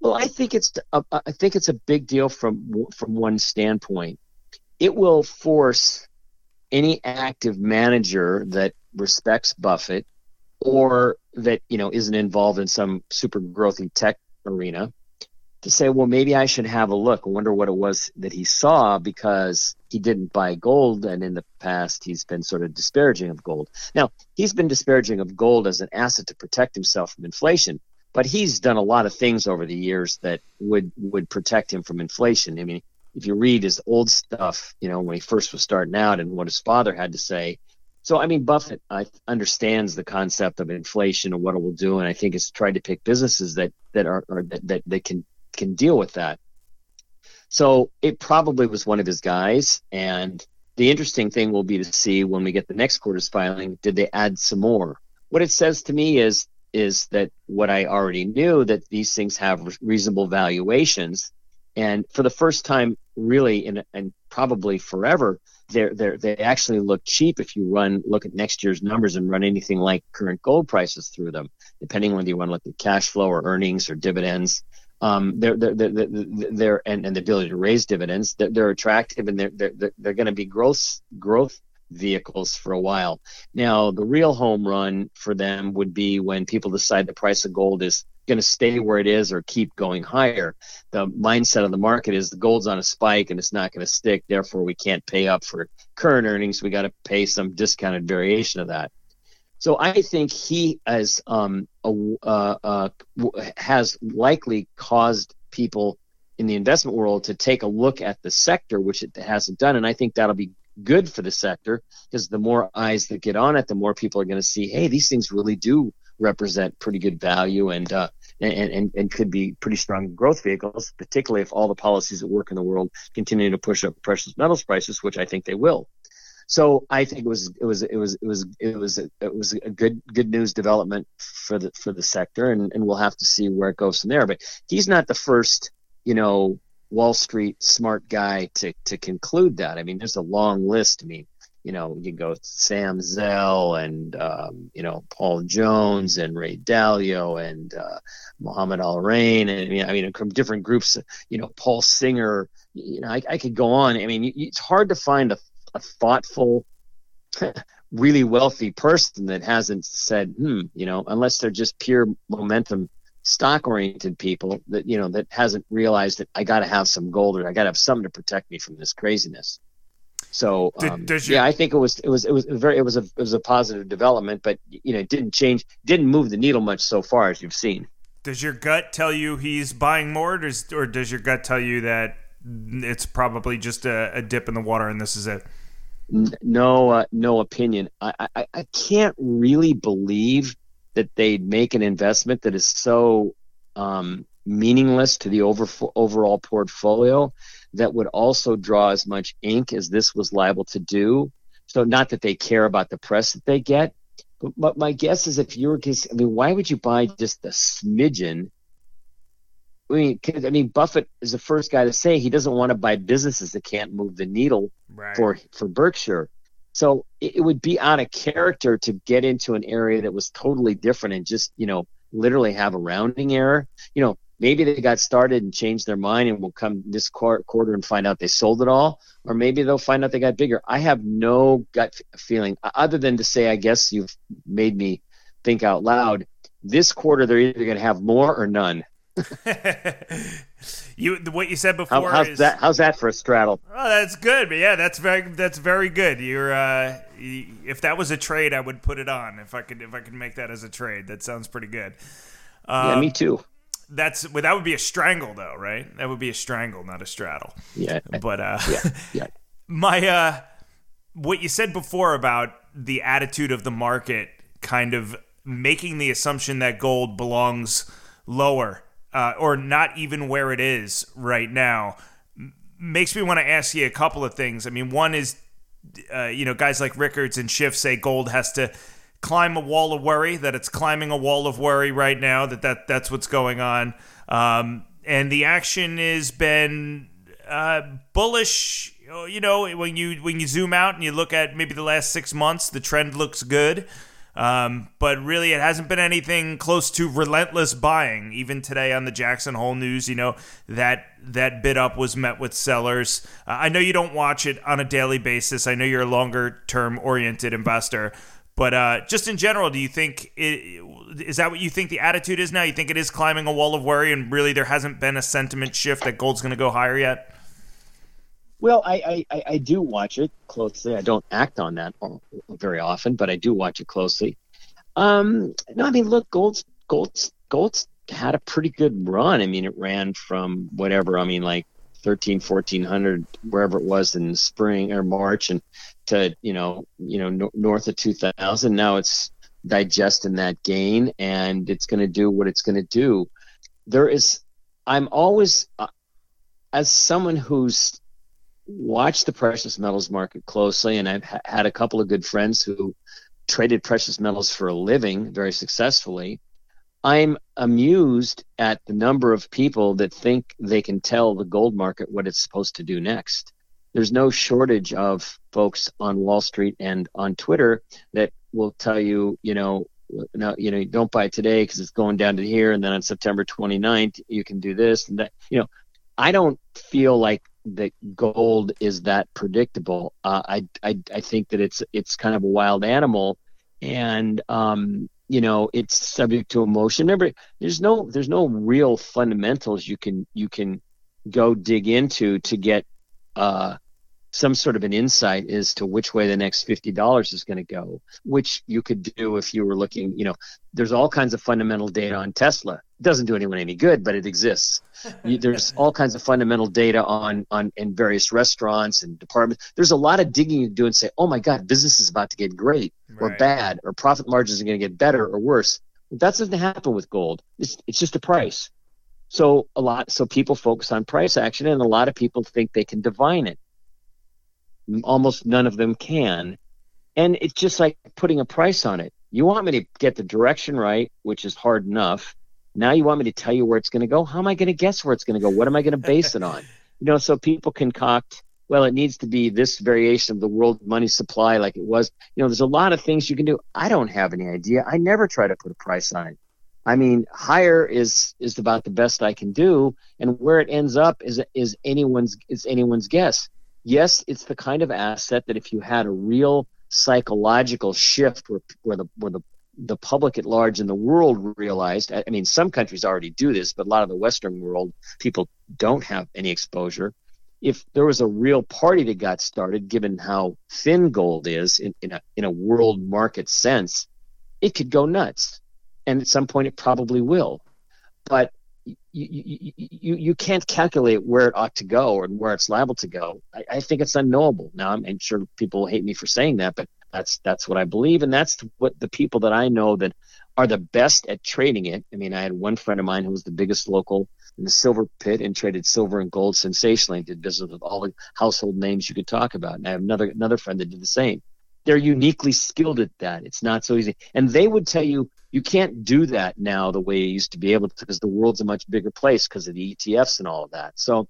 Well, I think it's a, I think it's a big deal from from one standpoint. It will force any active manager that respects Buffett or that you know isn't involved in some super growthy tech arena to say, well, maybe I should have a look. I wonder what it was that he saw because he didn't buy gold, and in the past he's been sort of disparaging of gold. Now he's been disparaging of gold as an asset to protect himself from inflation, but he's done a lot of things over the years that would would protect him from inflation. I mean, if you read his old stuff, you know, when he first was starting out and what his father had to say. So, I mean, Buffett understands the concept of inflation and what it will do, and I think has tried to pick businesses that that are, are that, that that can can deal with that. So it probably was one of his guys, and the interesting thing will be to see when we get the next quarter's filing, did they add some more? What it says to me is is that what I already knew that these things have reasonable valuations, and for the first time, really, in and probably forever, they're, they're they actually look cheap if you run look at next year's numbers and run anything like current gold prices through them, depending on whether you want to look at cash flow or earnings or dividends. Um, they're, they're, they're, they're, and, and the ability to raise dividends, they're, they're attractive and they're, they're, they're going to be growth, growth vehicles for a while. Now, the real home run for them would be when people decide the price of gold is going to stay where it is or keep going higher. The mindset of the market is the gold's on a spike and it's not going to stick. Therefore, we can't pay up for current earnings. We got to pay some discounted variation of that. So I think he has um, a, uh, uh, has likely caused people in the investment world to take a look at the sector, which it hasn't done, and I think that'll be good for the sector because the more eyes that get on it, the more people are going to see, hey, these things really do represent pretty good value and, uh, and, and, and could be pretty strong growth vehicles, particularly if all the policies that work in the world continue to push up precious metals prices, which I think they will. So I think it was it was it was it was it was it was a good good news development for the for the sector, and, and we'll have to see where it goes from there. But he's not the first, you know, Wall Street smart guy to to conclude that. I mean, there's a long list. I mean, you know, you go Sam Zell and um, you know Paul Jones and Ray Dalio and uh, Mohamed El-Erian and I mean, I mean from different groups. You know, Paul Singer. You know, I, I could go on. I mean, it's hard to find a, a thoughtful, really wealthy person that hasn't said, hmm, you know, unless they're just pure momentum stock oriented people that you know that hasn't realized that I got to have some gold or I got to have something to protect me from this craziness. So um, Did, yeah, I think it was it was it was very it was a it was a positive development, but you know it didn't change didn't move the needle much so far as you've seen.
Does your gut tell you he's buying more, or does, or does your gut tell you that it's probably just a, a dip in the water and this is it?
No, uh, no opinion. I, I I can't really believe that they'd make an investment that is so um, meaningless to the over, overall portfolio that would also draw as much ink as this was liable to do. So, not that they care about the press that they get, but, but my guess is if you were, I mean, why would you buy just a smidgen? I mean, I mean, Buffett is the first guy to say he doesn't want to buy businesses that can't move the needle right. for for Berkshire. So it, would be on a character to get into an area that was totally different and just, you know, literally have a rounding error. You know, maybe they got started and changed their mind and will come this quarter and find out they sold it all or maybe they'll find out they got bigger i have no gut feeling other than to say i guess you've made me think out loud this quarter they're either going to have more or none
you what you said before
How, how's
is,
that how's that for a straddle?
Oh that's good but yeah that's very that's very good. You're uh if that was a trade i would put it on if i could if i could make that as a trade. That sounds pretty good.
Um, yeah me um, too.
that's well, that would be a strangle though right? That would be a strangle not a straddle.
Yeah.
But uh
yeah yeah.
my uh what you said before about the attitude of the market kind of making the assumption that gold belongs lower uh, or not even where it is right now, makes me want to ask you a couple of things. I mean, one is, uh, you know, guys like Rickards and Schiff say gold has to climb a wall of worry, that it's climbing a wall of worry right now, that, that that's what's going on. Um, and the action has been uh, bullish. You know, when you when you zoom out and you look at maybe the last six months, the trend looks good. Um, but really, it hasn't been anything close to relentless buying. Even today on the Jackson Hole News, you know that that bid up was met with sellers. Uh, I know you don't watch it on a daily basis. I know you're a longer term oriented investor, but uh, just in general, do you think it, is that what you think the attitude is now? You think it is climbing a wall of worry, and really there hasn't been a sentiment shift that gold's going to go higher yet?
Well, I, I, I do watch it closely. I don't act on that very often, but I do watch it closely. Um, no, I mean, look, gold's gold's gold's had a pretty good run. I mean, it ran from whatever, I mean, like 13, 1400, wherever it was in spring or March and to, you know, you know, no, north of 2000. Now it's digesting that gain and it's going to do what it's going to do. There is, I'm always, uh, as someone who's watched the precious metals market closely, and I've ha- had a couple of good friends who traded precious metals for a living very successfully. I'm amused at the number of people that think they can tell the gold market what it's supposed to do next. There's no shortage of folks on Wall Street and on Twitter that will tell you, you know, no, you know, don't buy today because it's going down to here, and then on September 29th you can do this and that. You know, I don't feel like that gold is that predictable. Uh, I, I I think that it's it's kind of a wild animal, and um, you know it's subject to emotion. There's no there's no real fundamentals you can you can go dig into to get uh, some sort of an insight as to which way the next $50 is going to go, which you could do if you were looking, you know, there's all kinds of fundamental data on Tesla. It doesn't do anyone any good, but it exists. there's all kinds of fundamental data on, on in various restaurants and departments. There's a lot of digging you do and say, oh my God, business is about to get great or right. bad, or profit margins are going to get better or worse. That doesn't happen with gold. It's, it's just a price. So a lot, so people focus on price action, and a lot of people think they can divine it almost none of them can. And it's just like putting a price on it. You want me to get the direction right, which is hard enough. Now you want me to tell you where it's going to go. How am I going to guess where it's going to go? What am I going to base it on? You know, so people concoct, well, it needs to be this variation of the world money supply like it was. You know, there's a lot of things you can do. I don't have any idea. I never try to put a price on it. I mean, higher is is about the best I can do, and where it ends up is is anyone's is anyone's guess yes, it's the kind of asset that if you had a real psychological shift where, where the where the the public at large in the world realized i mean some countries already do this but a lot of the western world people don't have any exposure. If there was a real party that got started given how thin gold is in, in, a, in a world market sense it could go nuts. And at some point it probably will. But you, you, you, can't calculate where it ought to go or where it's liable to go. I, I think it's unknowable. Now, I'm, I'm sure people hate me for saying that, but that's that's what I believe, and that's what the people that I know that are the best at trading it. I mean, I had one friend of mine who was the biggest local in the silver pit and traded silver and gold sensationally. Did business with all the household names you could talk about. And I have another another friend that did the same. They're uniquely skilled at that. It's not so easy, and they would tell you you can't do that now the way you used to be able to because the world's a much bigger place because of the ETFs and all of that. So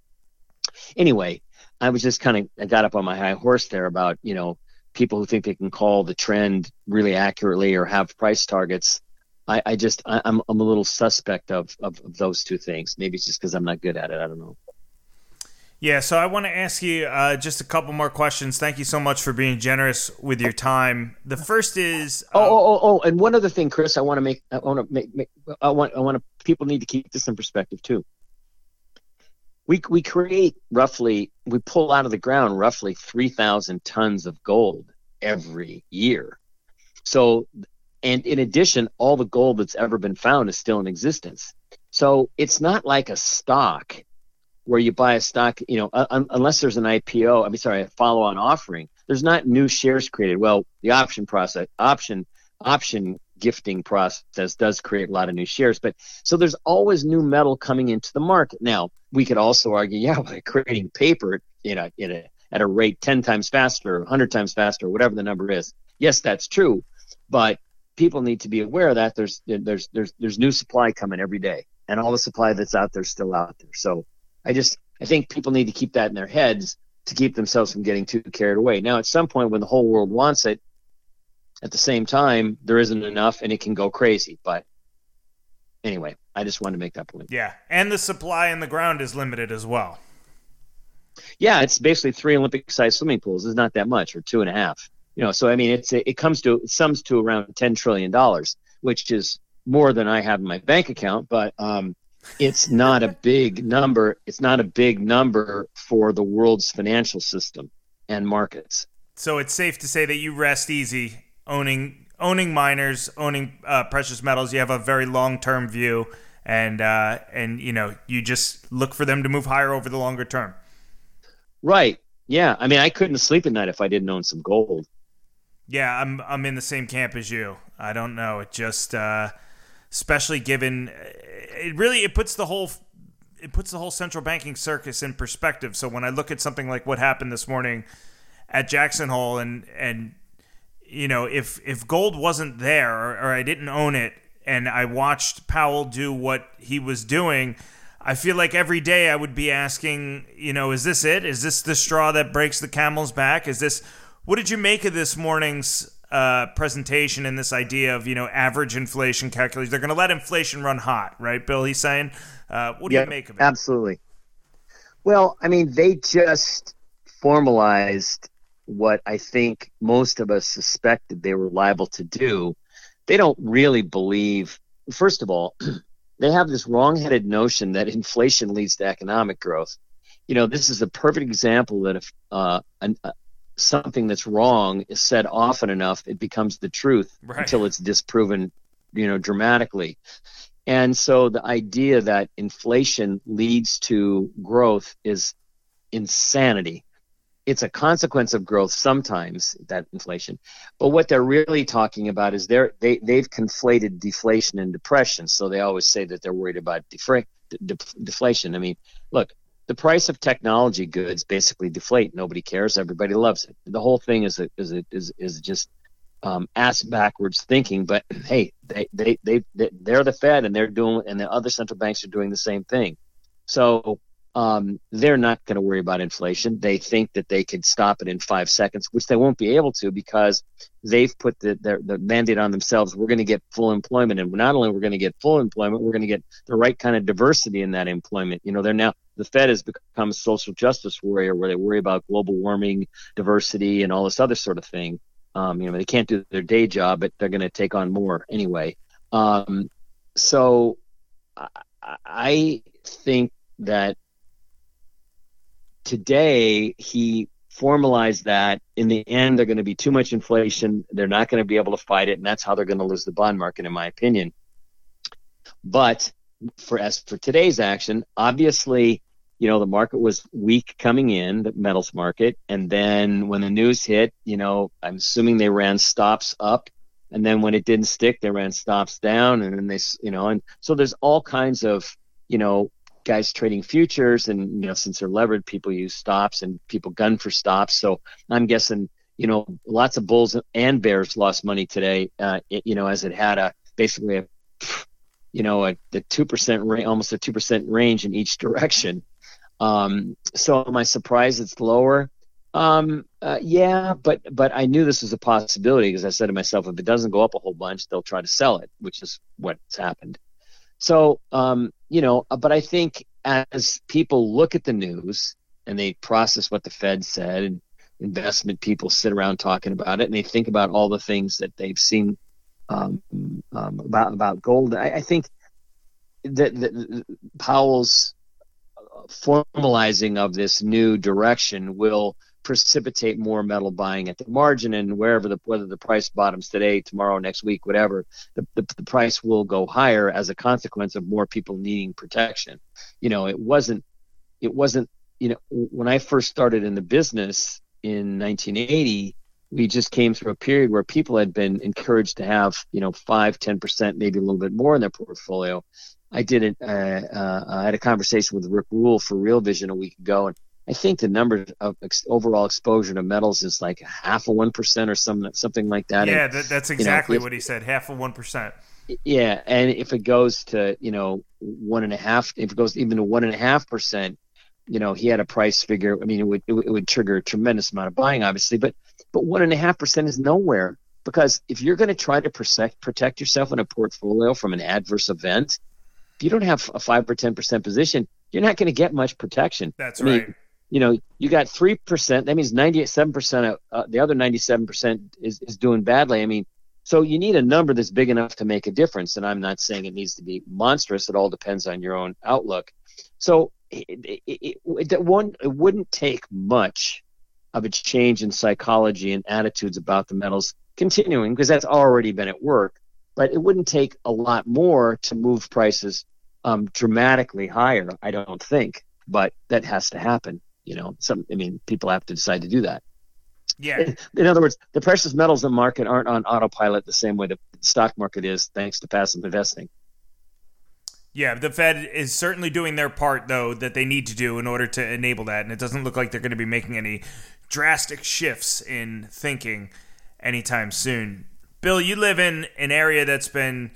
anyway, I was just kind of I got up on my high horse there about you know people who think they can call the trend really accurately or have price targets. I, I just I, am I'm, I'm a little suspect of, of, of those two things. Maybe it's just because I'm not good at it. I don't know.
Yeah, so I want to ask you uh, just a couple more questions. Thank you so much for being generous with your time. The first is
uh, oh, oh, oh, oh, and one other thing, Chris. I want to make. I want to make. make I want. I want to. People need to keep this in perspective too. We we create roughly. We pull out of the ground roughly three thousand tons of gold every year. So, and in addition, all the gold that's ever been found is still in existence. So it's not like a stock where you buy a stock, you know, un- unless there's an IPO, I mean, sorry, a follow-on offering, there's not new shares created. Well, the option process, option, option gifting process does create a lot of new shares, but so there's always new metal coming into the market. Now, we could also argue, yeah, by creating paper, you know, in a, at a rate 10 times faster, 100 times faster, whatever the number is. Yes, that's true, but people need to be aware that there's there's there's there's new supply coming every day, and all the supply that's out there is still out there. So I just I think people need to keep that in their heads to keep themselves from getting too carried away. Now, at some point, when the whole world wants it, at the same time, there isn't enough, and it can go crazy. But anyway, I just wanted to make that point.
Yeah, and the supply in the ground is limited as well.
Yeah, it's basically three Olympic-sized swimming pools. It's not that much, or two and a half. You know, so I mean, it's it comes to it sums to around ten trillion dollars, which is more than I have in my bank account. But um, it's not a big number. It's not a big number for the world's financial system and markets.
So it's safe to say that you rest easy owning owning miners, owning uh, precious metals. You have a very long term view, and uh, and you know you just look for them to move higher over the longer term.
Right. Yeah. I mean, I couldn't sleep at night if I didn't own some gold.
Yeah, I'm I'm in the same camp as you. I don't know. It just, uh, especially given, uh, it really it puts the whole it puts the whole central banking circus in perspective. So when I look at something like what happened this morning at Jackson Hole, and and you know if if gold wasn't there or, or I didn't own it, and I watched Powell do what he was doing. I feel like every day I would be asking, you know, is this it? Is this the straw that breaks the camel's back? Is this what did you make of this morning's uh, presentation and this idea of you know average inflation calculation? They're going to let inflation run hot, right, Bill? He's saying. Uh, what do you make of it?
Absolutely. Well, I mean, they just formalized what I think most of us suspected they were liable to do. They don't really believe. First of all, they have this wrong-headed notion that inflation leads to economic growth. You know, this is a perfect example that if uh, an, uh, something that's wrong is said often enough, it becomes the truth right. until it's disproven, you know, dramatically. And so the idea that inflation leads to growth is insanity. It's a consequence of growth sometimes, that inflation. But what they're really talking about is they're, they, they've conflated deflation and depression. So they always say that they're worried about defra- de- deflation. I mean, look, the price of technology goods basically deflate. Nobody cares. Everybody loves it. The whole thing is a, is a, is is just um, ass backwards thinking. But hey, they they they they're the Fed and they're doing and the other central banks are doing the same thing. So um, they're not going to worry about inflation. They think that they could stop it in five seconds, which they won't be able to because they've put the, the, the mandate on themselves. We're going to get full employment, and not only we're going to get full employment, we're going to get the right kind of diversity in that employment. You know, they're now the Fed has become a social justice warrior where they worry about global warming, diversity, and all this other sort of thing. Um, you know, they can't do their day job, but they're going to take on more anyway. Um, so I, I think that today he formalized that in the end they're going to be too much inflation they're not going to be able to fight it and that's how they're going to lose the bond market in my opinion but for as for today's action, obviously, you know, the market was weak coming in, the metals market, and then when the news hit, you know, I'm assuming they ran stops up, and then when it didn't stick, they ran stops down, and then they, you know, and so there's all kinds of, you know, guys trading futures, and you know, since they're levered, people use stops, and people gun for stops. So I'm guessing, you know, lots of bulls and bears lost money today, uh, it, you know, as it had a basically a you know, a, the two percent range, almost a two percent range in each direction. Um, so am I surprised it's lower? Um, uh, yeah, but but I knew this was a possibility because I said to myself, if it doesn't go up a whole bunch, they'll try to sell it, which is what's happened. So um, you know, uh, but I think as people look at the news and they process what the Fed said, and investment people sit around talking about it, and they think about all the things that they've seen um, um, about about gold. I, I think that, that Powell's formalizing of this new direction will precipitate more metal buying at the margin and wherever the whether the price bottoms today tomorrow next week whatever the, the, the price will go higher as a consequence of more people needing protection you know it wasn't it wasn't you know when i first started in the business in 1980 we just came through a period where people had been encouraged to have, you know, five, ten percent, maybe a little bit more in their portfolio. I did it. Uh, uh, I had a conversation with Rick Rule for Real Vision a week ago, and I think the number of ex- overall exposure to metals is like half of one percent or some something like that.
Yeah, and, that, that's exactly you know, if, what he said. Half of one percent.
Yeah, and if it goes to you know one and a half, if it goes even to one and a half percent, you know, he had a price figure. I mean, it would it would trigger a tremendous amount of buying, obviously, but but one and a half percent is nowhere because if you're going to try to protect protect yourself in a portfolio from an adverse event, if you don't have a five or ten percent position, you're not going to get much protection.
That's I right.
you know, you got three percent. That means ninety-seven percent of uh, the other ninety-seven percent is is doing badly. I mean, so you need a number that's big enough to make a difference. And I'm not saying it needs to be monstrous. It all depends on your own outlook. So it, it, it, one, it wouldn't take much of a change in psychology and attitudes about the metals continuing because that's already been at work. But it wouldn't take a lot more to move prices um, dramatically higher. I don't think, but that has to happen. You know, some. I mean, people have to decide to do that.
Yeah.
In, in other words, the precious metals market aren't on autopilot the same way the stock market is, thanks to passive investing.
Yeah, the Fed is certainly doing their part, though, that they need to do in order to enable that. And it doesn't look like they're going to be making any drastic shifts in thinking anytime soon. Bill, you live in an area that's been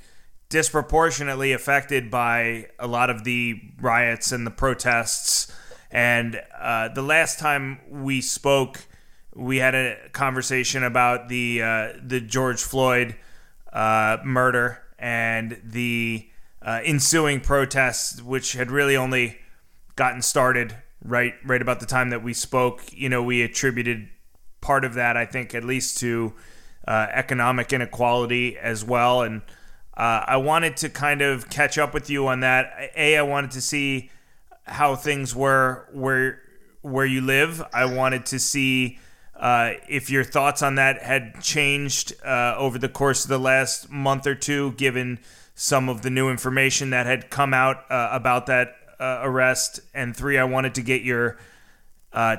disproportionately affected by a lot of the riots and the protests. And uh, the last time we spoke, we had a conversation about the uh, the George Floyd uh, murder and the uh, ensuing protests, which had really only gotten started right right about the time that we spoke. You know, we attributed part of that, I think, at least to uh, economic inequality as well. And uh, I wanted to kind of catch up with you on that. A, I wanted to see how things were where where you live. I wanted to see. Uh, if your thoughts on that had changed uh, over the course of the last month or two, given some of the new information that had come out uh, about that arrest, and three, I wanted to get your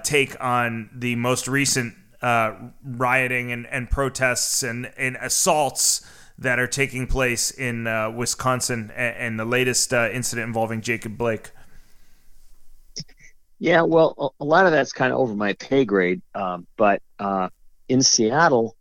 take on the most recent uh, rioting and, and protests and, and assaults that are taking place in uh, Wisconsin and, and, the latest uh, incident involving Jacob Blake.
Yeah, well, a lot of that's kind of over my pay grade, um, but in Seattle,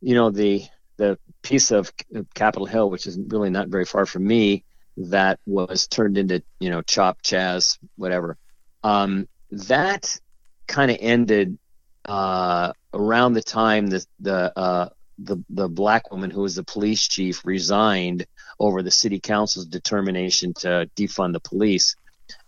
you know the the piece of Capitol Hill, which is really not very far from me, that was turned into you know Chop Chaz whatever. Um, that kind of ended uh, around the time the the uh, the the black woman who was the police chief resigned over the city council's determination to defund the police.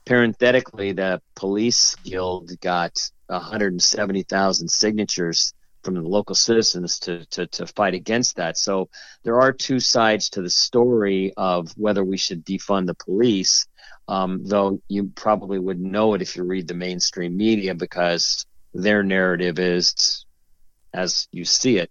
Parenthetically, the police guild got 170,000 signatures from the local citizens to, to, to fight against that. So there are two sides to the story of whether we should defund the police, um, though you probably wouldn't know it if you read the mainstream media because their narrative is as you see it.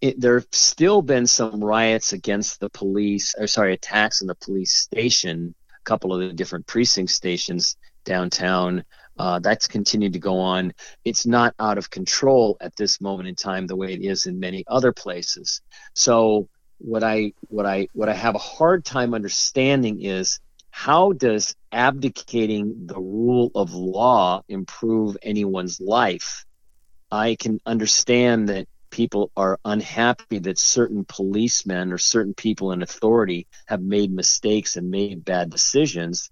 it there have still been some riots against the police, or sorry, attacks on the police station, a couple of the different precinct stations downtown. Uh, that's continued to go on. It's not out of control at this moment in time the way it is in many other places. So what I what I what I have a hard time understanding is how does abdicating the rule of law improve anyone's life? I can understand that people are unhappy that certain policemen or certain people in authority have made mistakes and made bad decisions,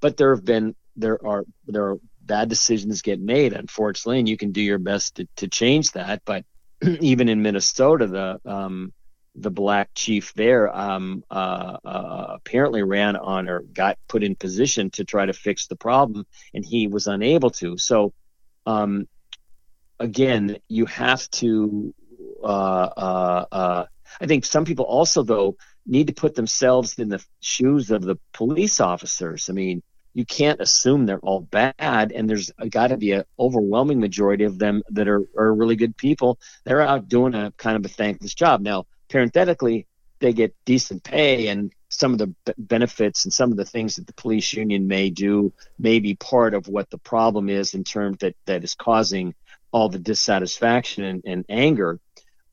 but there have been there are there are bad decisions get made, unfortunately, and you can do your best to, to change that. But even in Minnesota, the um, the black chief there um, uh, uh, apparently ran on or got put in position to try to fix the problem, and he was unable to. So, um, again, you have to. Uh, uh, uh I think some people also, though, need to put themselves in the shoes of the police officers. I mean, you can't assume they're all bad and there's got to be an overwhelming majority of them that are, are really good people they're out doing a kind of a thankless job now parenthetically they get decent pay and some of the b- benefits and some of the things that the police union may do may be part of what the problem is in terms that that is causing all the dissatisfaction and, and anger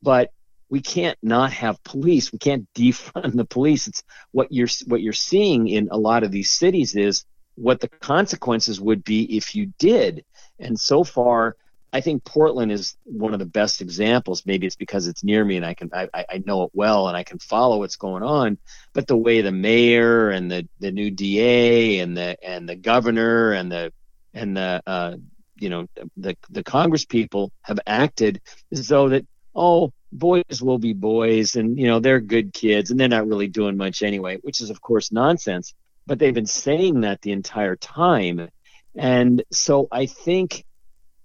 but we can't not have police. We can't defund the police. It's what you're what you're seeing in a lot of these cities is what the consequences would be if you did. And so far, I think Portland is one of the best examples. Maybe it's because it's near me and I can I, I know it well and I can follow what's going on. But the way the mayor and the, the new DA and the and the governor and the and the uh, you know the the Congress people have acted as though that oh boys will be boys and you know they're good kids and they're not really doing much anyway, which is of course nonsense but they've been saying that the entire time. And so I think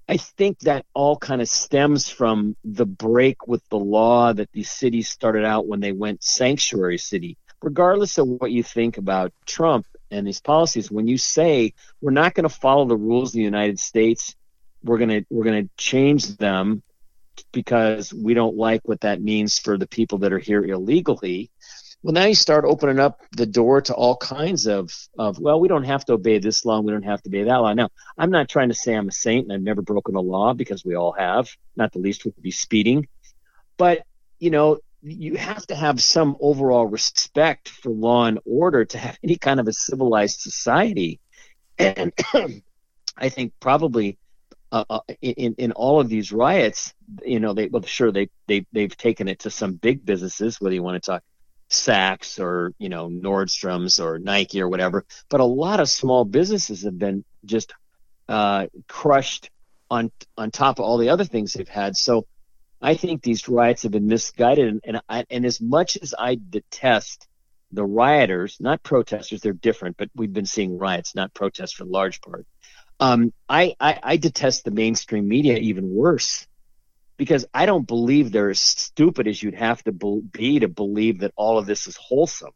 I think that all kind of stems from the break with the law that these cities started out when they went sanctuary city. Regardless of what you think about Trump and his policies, when you say we're not going to follow the rules of the United States, we're going to we're going to change them because we don't like what that means for the people that are here illegally Well, now you start opening up the door to all kinds of, of well, we don't have to obey this law, we don't have to obey that law. Now, I'm not trying to say I'm a saint and I've never broken a law because we all have, not the least would be speeding. But, you know, you have to have some overall respect for law and order to have any kind of a civilized society. And I think probably uh, uh, in in all of these riots, you know, they well, sure they they they've taken it to some big businesses, whether you want to talk Saks or you know Nordstrom's or Nike or whatever. But a lot of small businesses have been just uh, crushed on on top of all the other things they've had. So I think these riots have been misguided. And and, I, and as much as I detest the rioters, not protesters, they're different, but we've been seeing riots, not protests for the large part. Um, I, I I detest the mainstream media even worse because I don't believe they're as stupid as you'd have to be to believe that all of this is wholesome.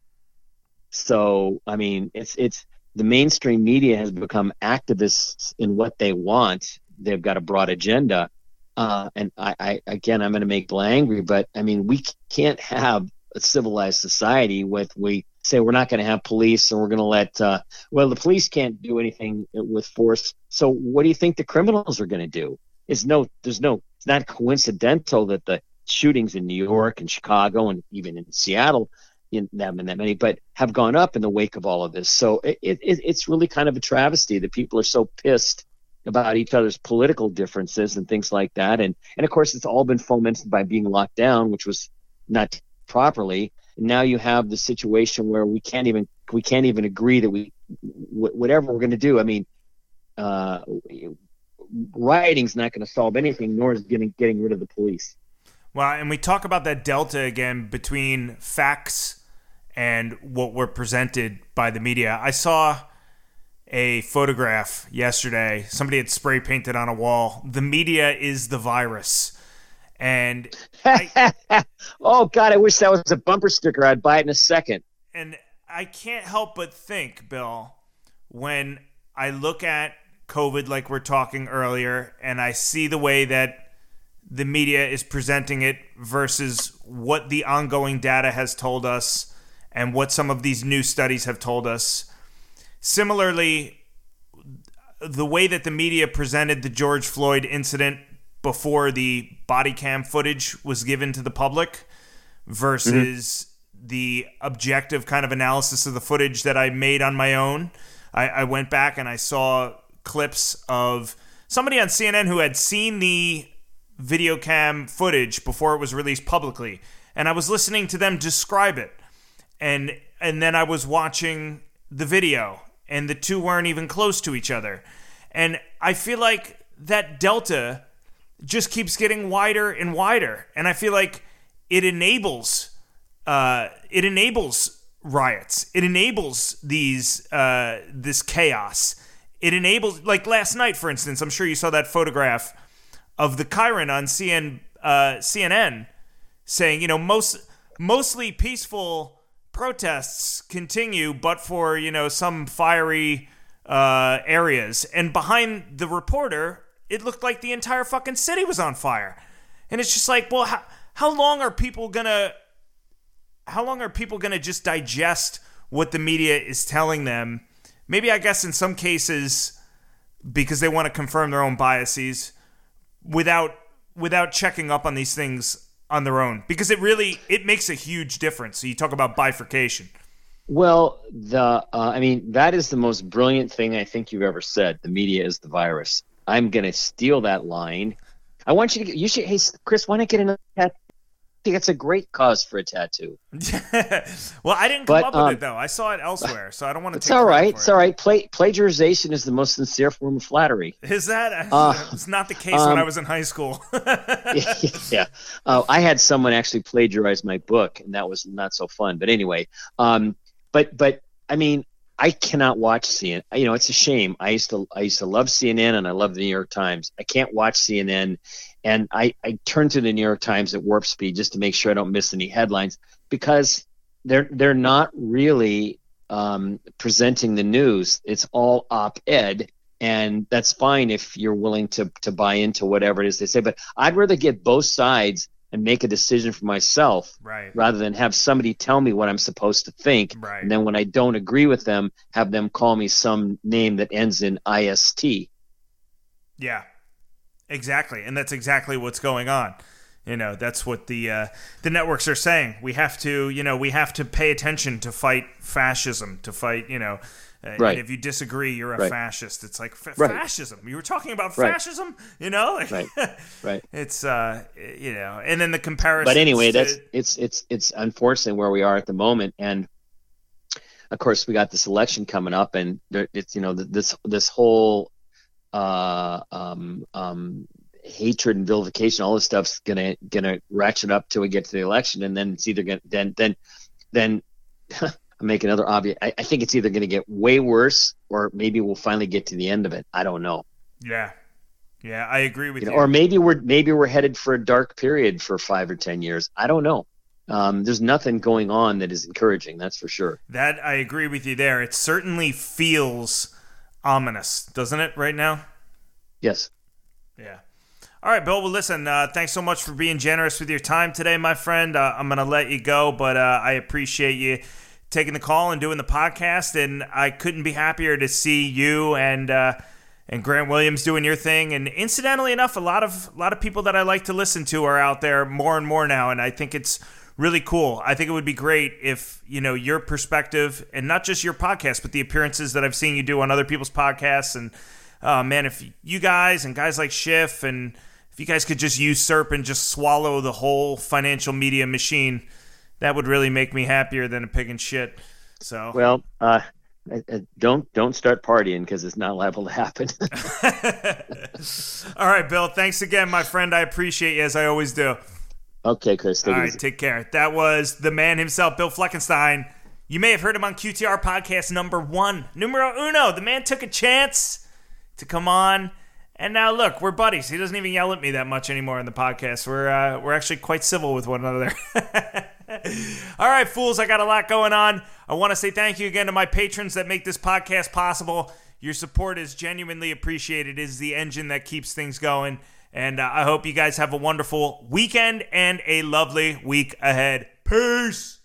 So, I mean, it's it's the mainstream media has become activists in what they want. They've got a broad agenda, uh, and I, I again, I'm going to make people angry, but I mean, we can't have a civilized society with we say we're not going to have police and we're going to let uh, well the police can't do anything with force so what do you think the criminals are going to do is no there's no it's not coincidental that the shootings in New York and Chicago and even in Seattle, in them and that many, but have gone up in the wake of all of this. So it, it, it's really kind of a travesty that people are so pissed about each other's political differences and things like that. And and of course, it's all been fomented by being locked down, which was not properly. And now you have the situation where we can't even we can't even agree that we whatever we're going to do. I mean, uh, rioting's not going to solve anything, nor is getting getting rid of the police.
Well, and we talk about that delta again between facts and what were presented by the media. I saw a photograph yesterday. Somebody had spray painted on a wall. The media is the virus. And
I, oh god, I wish that was a bumper sticker. I'd buy it in a second.
And I can't help but think, Bill, when I look at COVID, like we're talking earlier, and I see the way that the media is presenting it versus what the ongoing data has told us and what some of these new studies have told us. Similarly, the way that the media presented the George Floyd incident before the body cam footage was given to the public versus mm-hmm. the objective kind of analysis of the footage that I made on my own. I, I went back and I saw clips of somebody on CNN who had seen the video cam footage before it was released publicly, and I was listening to them describe it, and and then I was watching the video, and the two weren't even close to each other, and I feel like that delta just keeps getting wider and wider, and I feel like it enables uh, it enables riots, it enables these uh, this chaos it enables, like last night, for instance, I'm sure you saw that photograph of the chyron on CN, uh, CNN saying, you know, most mostly peaceful protests continue, but for you know some fiery uh, areas. And behind the reporter, it looked like the entire fucking city was on fire. And it's just like, well, how, how long are people gonna? How long are people gonna just digest what the media is telling them? Maybe I guess in some cases because they want to confirm their own biases without without checking up on these things on their own because it really it makes a huge difference. So you talk about bifurcation.
Well, the uh, I mean that is the most brilliant thing I think you've ever said. The media is the virus. I'm gonna steal that line. I want you to. You should. Hey, Chris, why not get another think it's a great cause for a tattoo.
well, I didn't come but, up um, with it though. I saw it elsewhere, so I don't want to.
It's all right. It's it. all right. Pla- plagiarization is the most sincere form of flattery.
Is that? Uh, it's not the case um, when I was in high school.
yeah, yeah. Uh, I had someone actually plagiarize my book, and that was not so fun. But anyway, um, but but I mean, I cannot watch CNN. You know, it's a shame. I used to I used to love CNN and I love the New York Times. I can't watch CNN, and I I turn to the New York Times at warp speed just to make sure I don't miss any headlines because they're they're not really um, presenting the news. It's all op-ed, and that's fine if you're willing to to buy into whatever it is they say. But I'd rather get both sides and make a decision for myself
right
rather than have somebody tell me what I'm supposed to think.
Right.
And then when I don't agree with them, have them call me some name that ends in IST.
Yeah, exactly, and that's exactly what's going on. You know, that's what the uh, the networks are saying. We have to, you know, we have to pay attention to fight fascism, to fight, you know. Uh,
Right.
And if you disagree, you're a
Right.
fascist. It's like
Right.
fascism. You were talking about fascism, you know. Like,
Right. Right.
It's uh, you know, and then the comparison.
But anyway, that's it's it's it's unfortunate where we are at the moment, and of course we got this election coming up, and there, it's you know this this whole uh, um, um, hatred and vilification, all this stuff's gonna gonna ratchet up till we get to the election, and then it's either gonna then then then making another obvious. I, I think it's either gonna get way worse, or maybe we'll finally get to the end of it. I don't know.
yeah, yeah, I agree with
You
you.
know, or maybe we're maybe we're headed for a dark period for five or ten years. I don't know. Um, there's nothing going on that is encouraging. That's for sure.
that I agree with you there. It certainly feels ominous, doesn't it, right now?
Yes.
Yeah. All right, Bill. Well, listen. Uh, thanks so much for being generous with your time today, my friend. Uh, I'm gonna let you go, but uh, I appreciate you taking the call and doing the podcast. And I couldn't be happier to see you and uh, and Grant Williams doing your thing. And incidentally enough, a lot of a lot of people that I like to listen to are out there more and more now, and I think it's really cool. I think it would be great if you know your perspective and not just your podcast, but the appearances that I've seen you do on other people's podcasts. And uh, man, if you guys and guys like Schiff and if you guys could just usurp and just swallow the whole financial media machine, that would really make me happier than a pig in shit. So
Well, uh, don't don't start partying because it's not liable to happen.
All right, Bill. Thanks again, my friend. I appreciate you as I always do.
Okay, Chris.
All right, take care. That was the man himself, Bill Fleckenstein. You may have heard him on QTR podcast number one, numero uno. The man took a chance to come on, and now look, we're buddies. He doesn't even yell at me that much anymore in the podcast. We're uh, we're actually quite civil with one another. All right, fools, I got a lot going on. I want to say thank you again to my patrons that make this podcast possible. Your support is genuinely appreciated. It is the engine that keeps things going. And uh, I hope you guys have a wonderful weekend and a lovely week ahead. Peace.